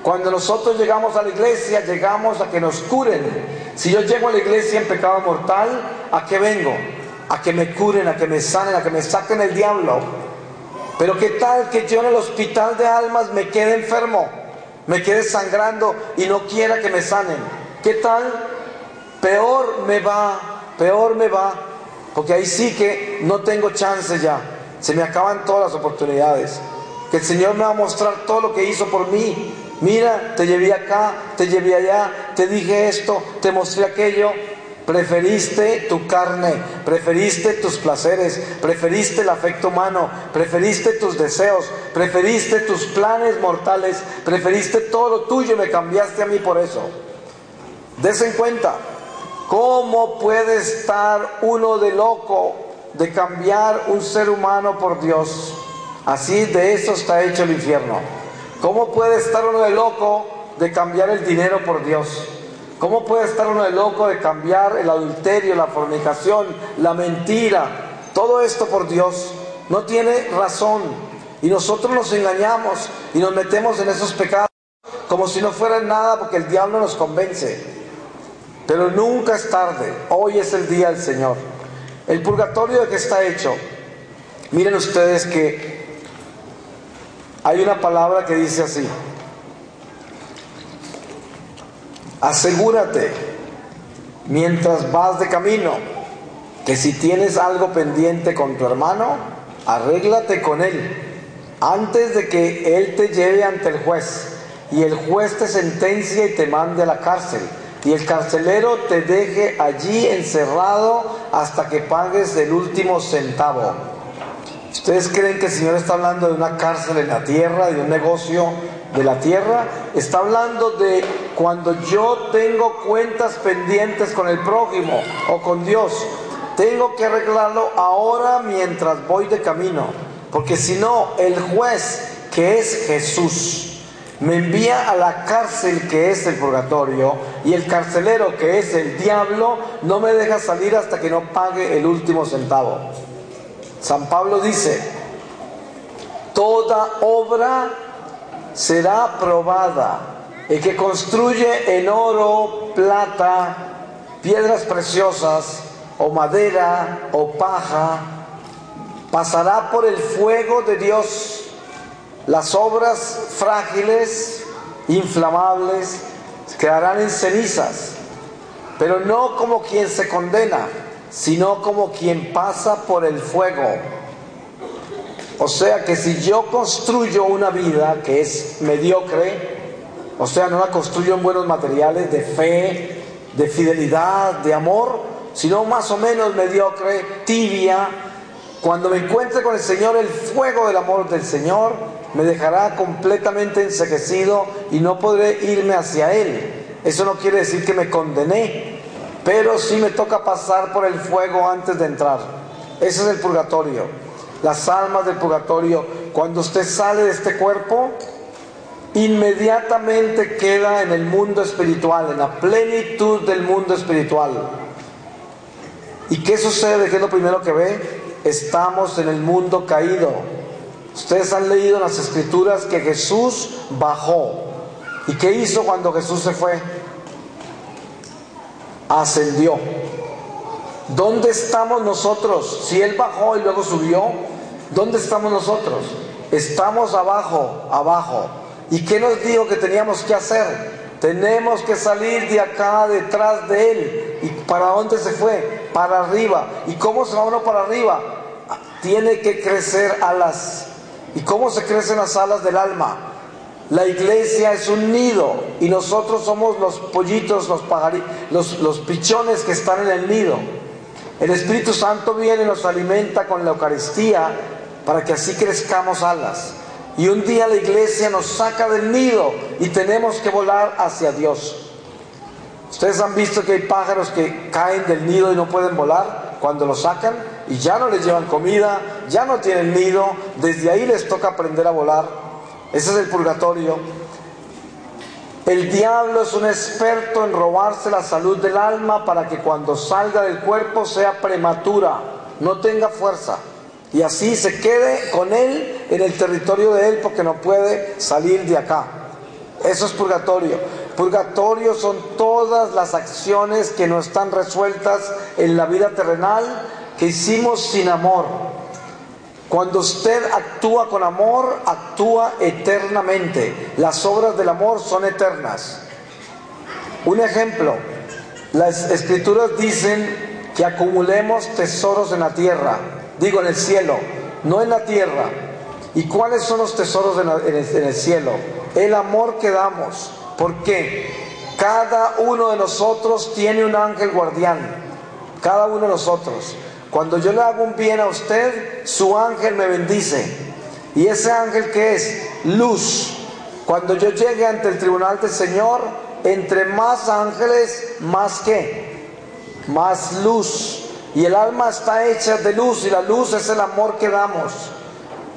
Cuando nosotros llegamos a la iglesia, llegamos a que nos curen. Si yo llego a la iglesia en pecado mortal, ¿a qué vengo? A que me curen, a que me sanen, a que me saquen el diablo. Pero ¿qué tal que yo en el hospital de almas me quede enfermo, me quede sangrando y no quiera que me sanen? ¿Qué tal? Peor me va, peor me va, porque ahí sí que no tengo chance ya. Se me acaban todas las oportunidades. Que el Señor me va a mostrar todo lo que hizo por mí Mira, te llevé acá, te llevé allá, te dije esto, te mostré aquello. Preferiste tu carne, preferiste tus placeres, preferiste el afecto humano, preferiste tus deseos, preferiste tus planes mortales, preferiste todo lo tuyo y me cambiaste a mí por eso. Des en cuenta, ¿cómo puede estar uno de loco de cambiar un ser humano por Dios? Así de eso está hecho el infierno. ¿Cómo puede estar uno de loco de cambiar el dinero por Dios? ¿Cómo puede estar uno de loco de cambiar el adulterio, la fornicación, la mentira? Todo esto por Dios. No tiene razón. Y nosotros nos engañamos y nos metemos en esos pecados como si no fuera nada porque el diablo nos convence. Pero nunca es tarde. Hoy es el día del Señor. El purgatorio de que está hecho. Miren ustedes que hay una palabra que dice así, asegúrate mientras vas de camino que si tienes algo pendiente con tu hermano, arréglate con él antes de que él te lleve ante el juez y el juez te sentencia y te mande a la cárcel y el carcelero te deje allí encerrado hasta que pagues el último centavo. ¿Ustedes creen que el Señor está hablando de una cárcel en la tierra, de un negocio de la tierra? Está hablando de cuando yo tengo cuentas pendientes con el prójimo o con Dios. Tengo que arreglarlo ahora mientras voy de camino. Porque si no, el juez, que es Jesús, me envía a la cárcel que es el purgatorio y el carcelero que es el diablo no me deja salir hasta que no pague el último centavo. San Pablo dice, toda obra será probada. El que construye en oro, plata, piedras preciosas, o madera, o paja, pasará por el fuego de Dios. Las obras frágiles, inflamables, quedarán en cenizas, pero no como quien se condena sino como quien pasa por el fuego. O sea que si yo construyo una vida que es mediocre, o sea, no la construyo en buenos materiales de fe, de fidelidad, de amor, sino más o menos mediocre, tibia, cuando me encuentre con el Señor, el fuego del amor del Señor me dejará completamente enseguecido y no podré irme hacia Él. Eso no quiere decir que me condené, pero sí me toca pasar por el fuego antes de entrar. Ese es el purgatorio. Las almas del purgatorio, cuando usted sale de este cuerpo, inmediatamente queda en el mundo espiritual, en la plenitud del mundo espiritual. ¿Y qué sucede? ¿Qué lo primero que ve? Estamos en el mundo caído. Ustedes han leído en las escrituras que Jesús bajó. ¿Y qué hizo cuando Jesús se fue? ascendió. ¿Dónde estamos nosotros? Si Él bajó y luego subió, ¿dónde estamos nosotros? Estamos abajo, abajo. ¿Y qué nos dijo que teníamos que hacer? Tenemos que salir de acá detrás de Él. ¿Y para dónde se fue? Para arriba. ¿Y cómo se va uno para arriba? Tiene que crecer alas. ¿Y cómo se crecen las alas del alma? La iglesia es un nido y nosotros somos los pollitos, los, los, los pichones que están en el nido. El Espíritu Santo viene y nos alimenta con la Eucaristía para que así crezcamos alas. Y un día la iglesia nos saca del nido y tenemos que volar hacia Dios. Ustedes han visto que hay pájaros que caen del nido y no pueden volar cuando los sacan y ya no les llevan comida, ya no tienen nido, desde ahí les toca aprender a volar. Ese es el purgatorio. El diablo es un experto en robarse la salud del alma para que cuando salga del cuerpo sea prematura, no tenga fuerza y así se quede con él en el territorio de él porque no puede salir de acá. Eso es purgatorio. Purgatorio son todas las acciones que no están resueltas en la vida terrenal que hicimos sin amor. Cuando usted actúa con amor, actúa eternamente. Las obras del amor son eternas. Un ejemplo, las escrituras dicen que acumulemos tesoros en la tierra digo en el cielo, no en la tierra. ¿Y cuáles son los tesoros en, el, cielo? El amor que damos. ¿Por qué? Cada uno de nosotros tiene un ángel guardián. Cada uno de nosotros. Cuando yo le hago un bien a usted, su ángel me bendice. ¿Y ese ángel qué es? Luz. Cuando yo llegue ante el tribunal del Señor, entre más ángeles, más qué? Más luz. Y el alma está hecha de luz y la luz es el amor que damos.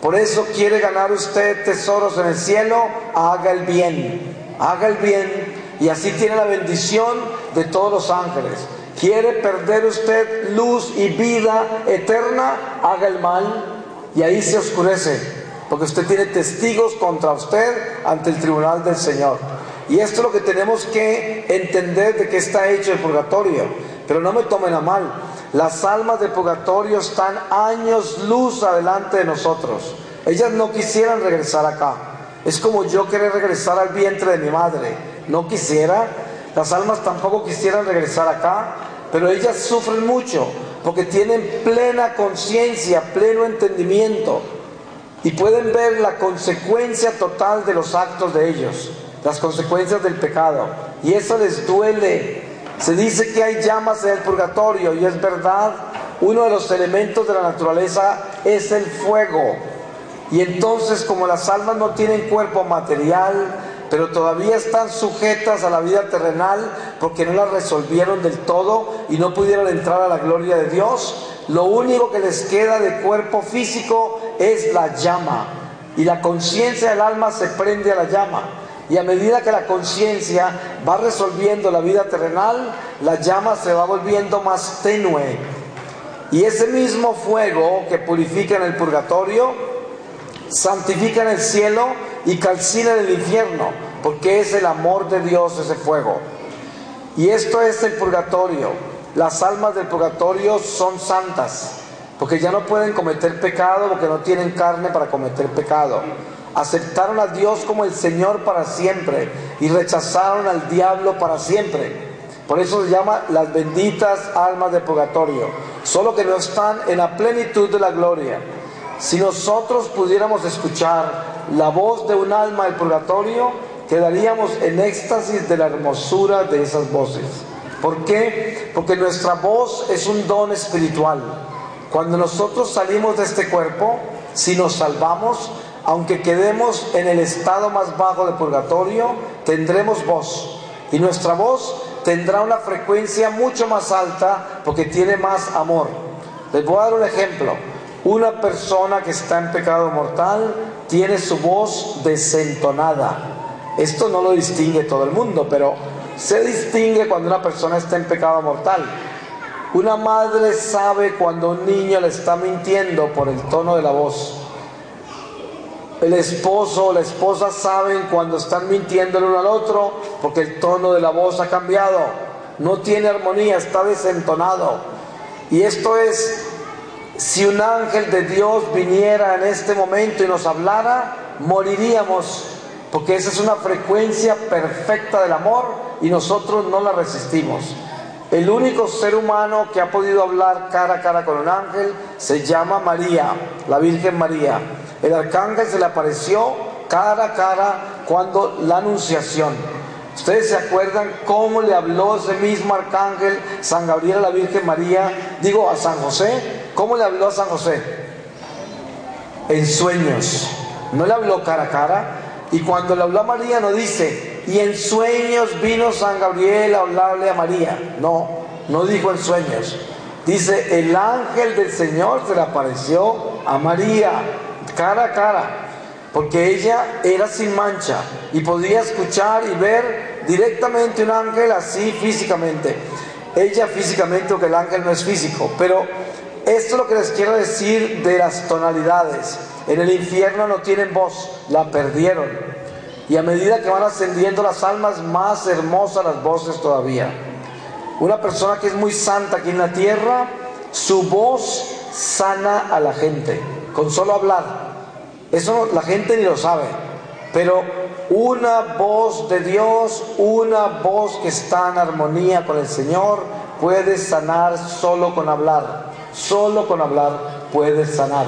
Por eso quiere ganar usted tesoros en el cielo, haga el bien, haga el bien y así tiene la bendición de todos los ángeles. Quiere perder usted luz y vida eterna, haga el mal y ahí se oscurece, porque usted tiene testigos contra usted ante el tribunal del Señor. Y esto es lo que tenemos que entender de que está hecho el purgatorio. Pero no me tomen a mal. Las almas de purgatorio están años luz adelante de nosotros. Ellas no quisieran regresar acá. Es como yo querer regresar al vientre de mi madre. No quisiera. Las almas tampoco quisieran regresar acá. Pero ellas sufren mucho porque tienen plena conciencia, pleno entendimiento. Y pueden ver la consecuencia total de los actos de ellos. Las consecuencias del pecado. Y eso les duele se dice que hay llamas en el purgatorio y es verdad, uno de los elementos de la naturaleza es el fuego. Y entonces como las almas no tienen cuerpo material, pero todavía están sujetas a la vida terrenal porque no la resolvieron del todo y no pudieron entrar a la gloria de Dios, lo único que les queda de cuerpo físico es la llama. Y la conciencia del alma se prende a la llama. Y a medida que la conciencia va resolviendo la vida terrenal, la llama se va volviendo más tenue. Y ese mismo fuego que purifica en el purgatorio, santifica en el cielo y calcina en el infierno, porque es el amor de Dios ese fuego. Y esto es el purgatorio. Las almas del purgatorio son santas, porque ya no pueden cometer pecado, porque no tienen carne para cometer pecado aceptaron a Dios como el Señor para siempre y rechazaron al diablo para siempre. Por eso se llama las benditas almas de purgatorio, solo que no están en la plenitud de la gloria. Si nosotros pudiéramos escuchar la voz de un alma del purgatorio, quedaríamos en éxtasis de la hermosura de esas voces. ¿Por qué? Porque nuestra voz es un don espiritual. Cuando nosotros salimos de este cuerpo, si nos salvamos, aunque quedemos en el estado más bajo de purgatorio, tendremos voz. Y nuestra voz tendrá una frecuencia mucho más alta porque tiene más amor. Les voy a dar un ejemplo. Una persona que está en pecado mortal tiene su voz desentonada. Esto no lo distingue todo el mundo, pero se distingue cuando una persona está en pecado mortal. Una madre sabe cuando un niño le está mintiendo por el tono de la voz. El esposo o la esposa saben cuando están mintiendo el uno al otro porque el tono de la voz ha cambiado, no tiene armonía, está desentonado. Y esto es, si un ángel de Dios viniera en este momento y nos hablara, moriríamos porque esa es una frecuencia perfecta del amor y nosotros no la resistimos. El único ser humano que ha podido hablar cara a cara con un ángel se llama María, la Virgen María. El arcángel se le apareció cara a cara cuando la anunciación. ¿Ustedes se acuerdan cómo le habló ese mismo arcángel San Gabriel a la Virgen María? Digo, a San José. ¿Cómo le habló a San José? En sueños. No le habló cara a cara. Y cuando le habló a María no dice, y en sueños vino San Gabriel a hablarle a María. No, no dijo en sueños. Dice, el ángel del Señor se le apareció a María cara a cara, porque ella era sin mancha y podía escuchar y ver directamente un ángel así físicamente. Ella físicamente, porque el ángel no es físico, pero esto es lo que les quiero decir de las tonalidades. En el infierno no tienen voz, la perdieron. Y a medida que van ascendiendo las almas, más hermosas las voces todavía. Una persona que es muy santa aquí en la tierra, su voz sana a la gente, con solo hablar. Eso la gente ni lo sabe. Pero una voz de Dios, una voz que está en armonía con el Señor, puede sanar solo con hablar. Solo con hablar puede sanar.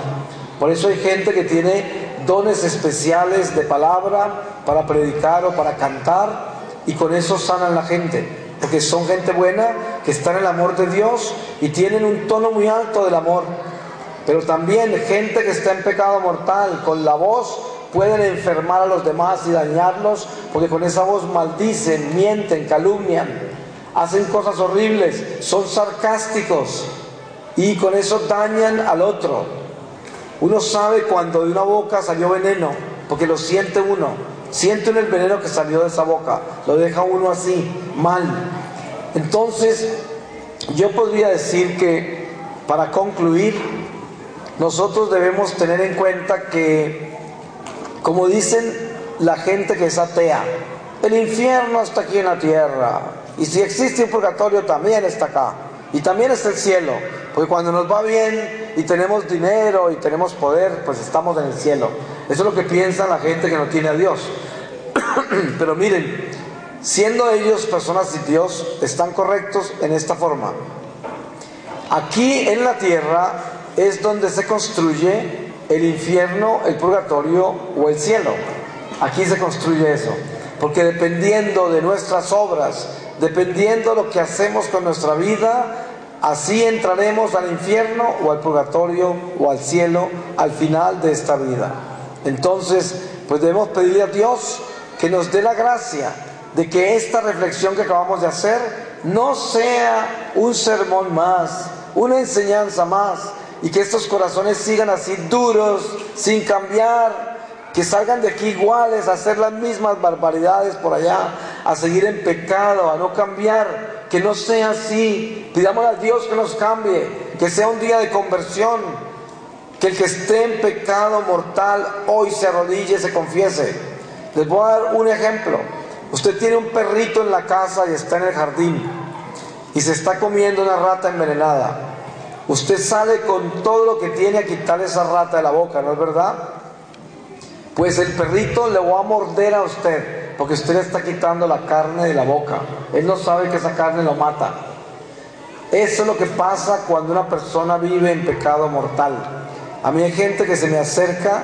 Por eso hay gente que tiene dones especiales de palabra para predicar o para cantar y con eso sanan la gente. Porque son gente buena que está en el amor de Dios y tienen un tono muy alto del amor. Pero también gente que está en pecado mortal, con la voz pueden enfermar a los demás y dañarlos, porque con esa voz maldicen, mienten, calumnian, hacen cosas horribles, son sarcásticos y con eso dañan al otro. Uno sabe cuando de una boca salió veneno, porque lo siente uno, siente uno el veneno que salió de esa boca, lo deja uno así, mal. Entonces, yo podría decir que, para concluir, nosotros debemos tener en cuenta que, como dicen la gente que es atea, el infierno está aquí en la tierra. Y si existe un purgatorio, también está acá. Y también está el cielo. Porque cuando nos va bien y tenemos dinero y tenemos poder, pues estamos en el cielo. Eso es lo que piensa la gente que no tiene a Dios. Pero miren, siendo ellos personas de Dios, están correctos en esta forma. Aquí en la tierra es donde se construye el infierno, el purgatorio o el cielo. Aquí se construye eso. Porque dependiendo de nuestras obras, dependiendo de lo que hacemos con nuestra vida, así entraremos al infierno o al purgatorio o al cielo al final de esta vida. Entonces, pues debemos pedirle a Dios que nos dé la gracia de que esta reflexión que acabamos de hacer no sea un sermón más, una enseñanza más, y que estos corazones sigan así duros, sin cambiar, que salgan de aquí iguales a hacer las mismas barbaridades por allá, a seguir en pecado, a no cambiar, que no sea así. Pidamos a Dios que nos cambie, que sea un día de conversión, que el que esté en pecado mortal hoy se arrodille y se confiese. Les voy a dar un ejemplo. Usted tiene un perrito en la casa y está en el jardín y se está comiendo una rata envenenada. Usted sale con todo lo que tiene a quitarle esa rata de la boca, ¿no es verdad? Pues el perrito le va a morder a usted, porque usted le está quitando la carne de la boca. Él no sabe que esa carne lo mata. Eso es lo que pasa cuando una persona vive en pecado mortal. A mí hay gente que se me acerca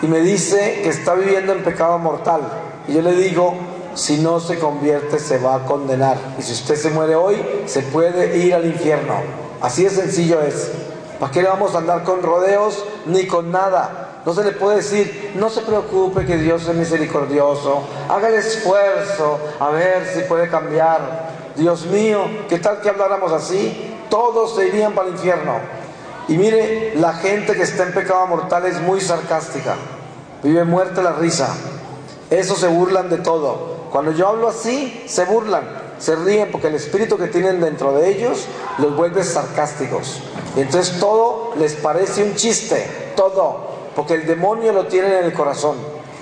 y me dice que está viviendo en pecado mortal. Y yo le digo, si no se convierte se va a condenar. Y si usted se muere hoy, se puede ir al infierno. Así de sencillo es. ¿Para qué le vamos a andar con rodeos ni con nada? No se le puede decir, no se preocupe que Dios es misericordioso, haga el esfuerzo a ver si puede cambiar. Dios mío, ¿qué tal que habláramos así? Todos se irían para el infierno. Y mire, la gente que está en pecado mortal es muy sarcástica. Vive muerte la risa. Eso se burlan de todo. Cuando yo hablo así, se burlan se ríen porque el espíritu que tienen dentro de ellos los vuelve sarcásticos. Y entonces todo les parece un chiste, todo, porque el demonio lo tiene en el corazón.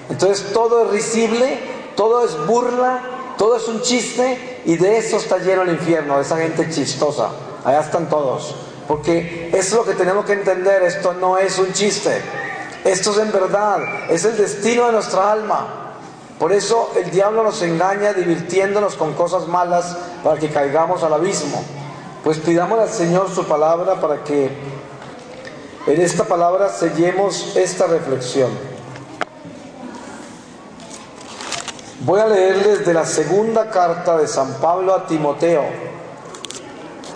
Entonces todo es risible, todo es burla, todo es un chiste y de eso está lleno el infierno, de esa gente chistosa. Allá están todos. Porque es lo que tenemos que entender, esto no es un chiste. Esto es en verdad, es el destino de nuestra alma. Por eso el diablo nos engaña divirtiéndonos con cosas malas para que caigamos al abismo. Pues pidamos al Señor su palabra para que en esta palabra sellemos esta reflexión. Voy a leerles de la segunda carta de San Pablo a Timoteo,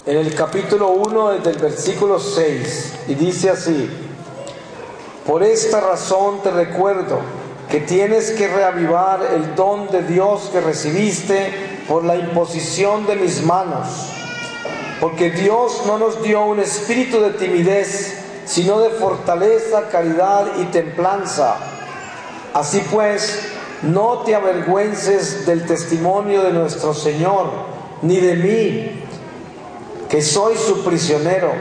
en el capítulo 1 desde el versículo 6, y dice así, por esta razón te recuerdo que tienes que reavivar el don de Dios que recibiste por la imposición de mis manos, porque Dios no nos dio un espíritu de timidez, sino de fortaleza, caridad y templanza. Así pues, no te avergüences del testimonio de nuestro Señor, ni de mí, que soy su prisionero.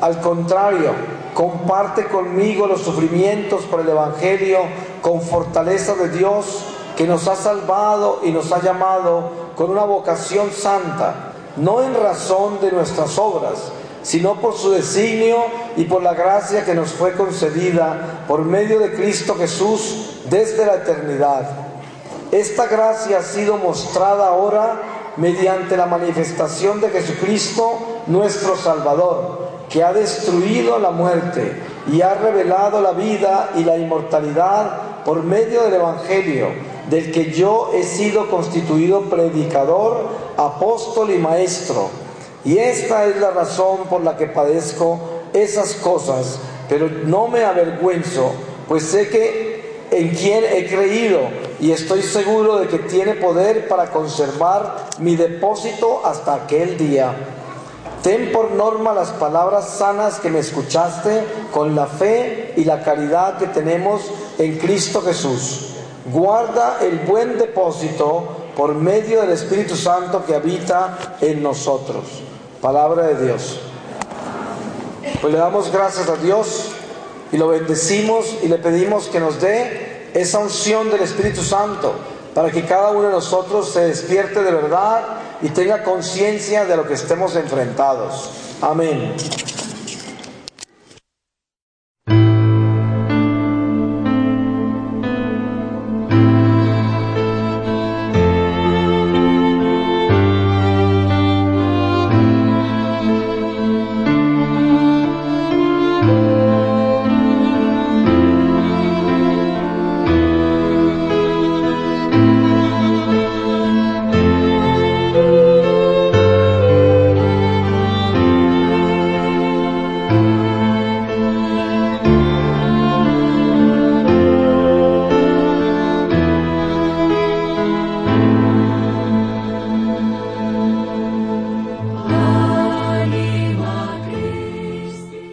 Al contrario, comparte conmigo los sufrimientos por el Evangelio con fortaleza de Dios, que nos ha salvado y nos ha llamado con una vocación santa, no en razón de nuestras obras, sino por su designio y por la gracia que nos fue concedida por medio de Cristo Jesús desde la eternidad. Esta gracia ha sido mostrada ahora mediante la manifestación de Jesucristo, nuestro Salvador, que ha destruido la muerte y ha revelado la vida y la inmortalidad por medio del Evangelio, del que yo he sido constituido predicador, apóstol y maestro y esta es la razón por la que padezco esas cosas, pero no me avergüenzo, pues sé que en quien he creído y estoy seguro de que tiene poder para conservar mi depósito hasta aquel día. Ten por norma las palabras sanas que me escuchaste con la fe y la caridad que tenemos en Cristo Jesús. Guarda el buen depósito por medio del Espíritu Santo que habita en nosotros. Palabra de Dios. Pues le damos gracias a Dios y lo bendecimos y le pedimos que nos dé esa unción del Espíritu Santo para que cada uno de nosotros se despierte de verdad y tenga conciencia de lo que estemos enfrentados. Amén.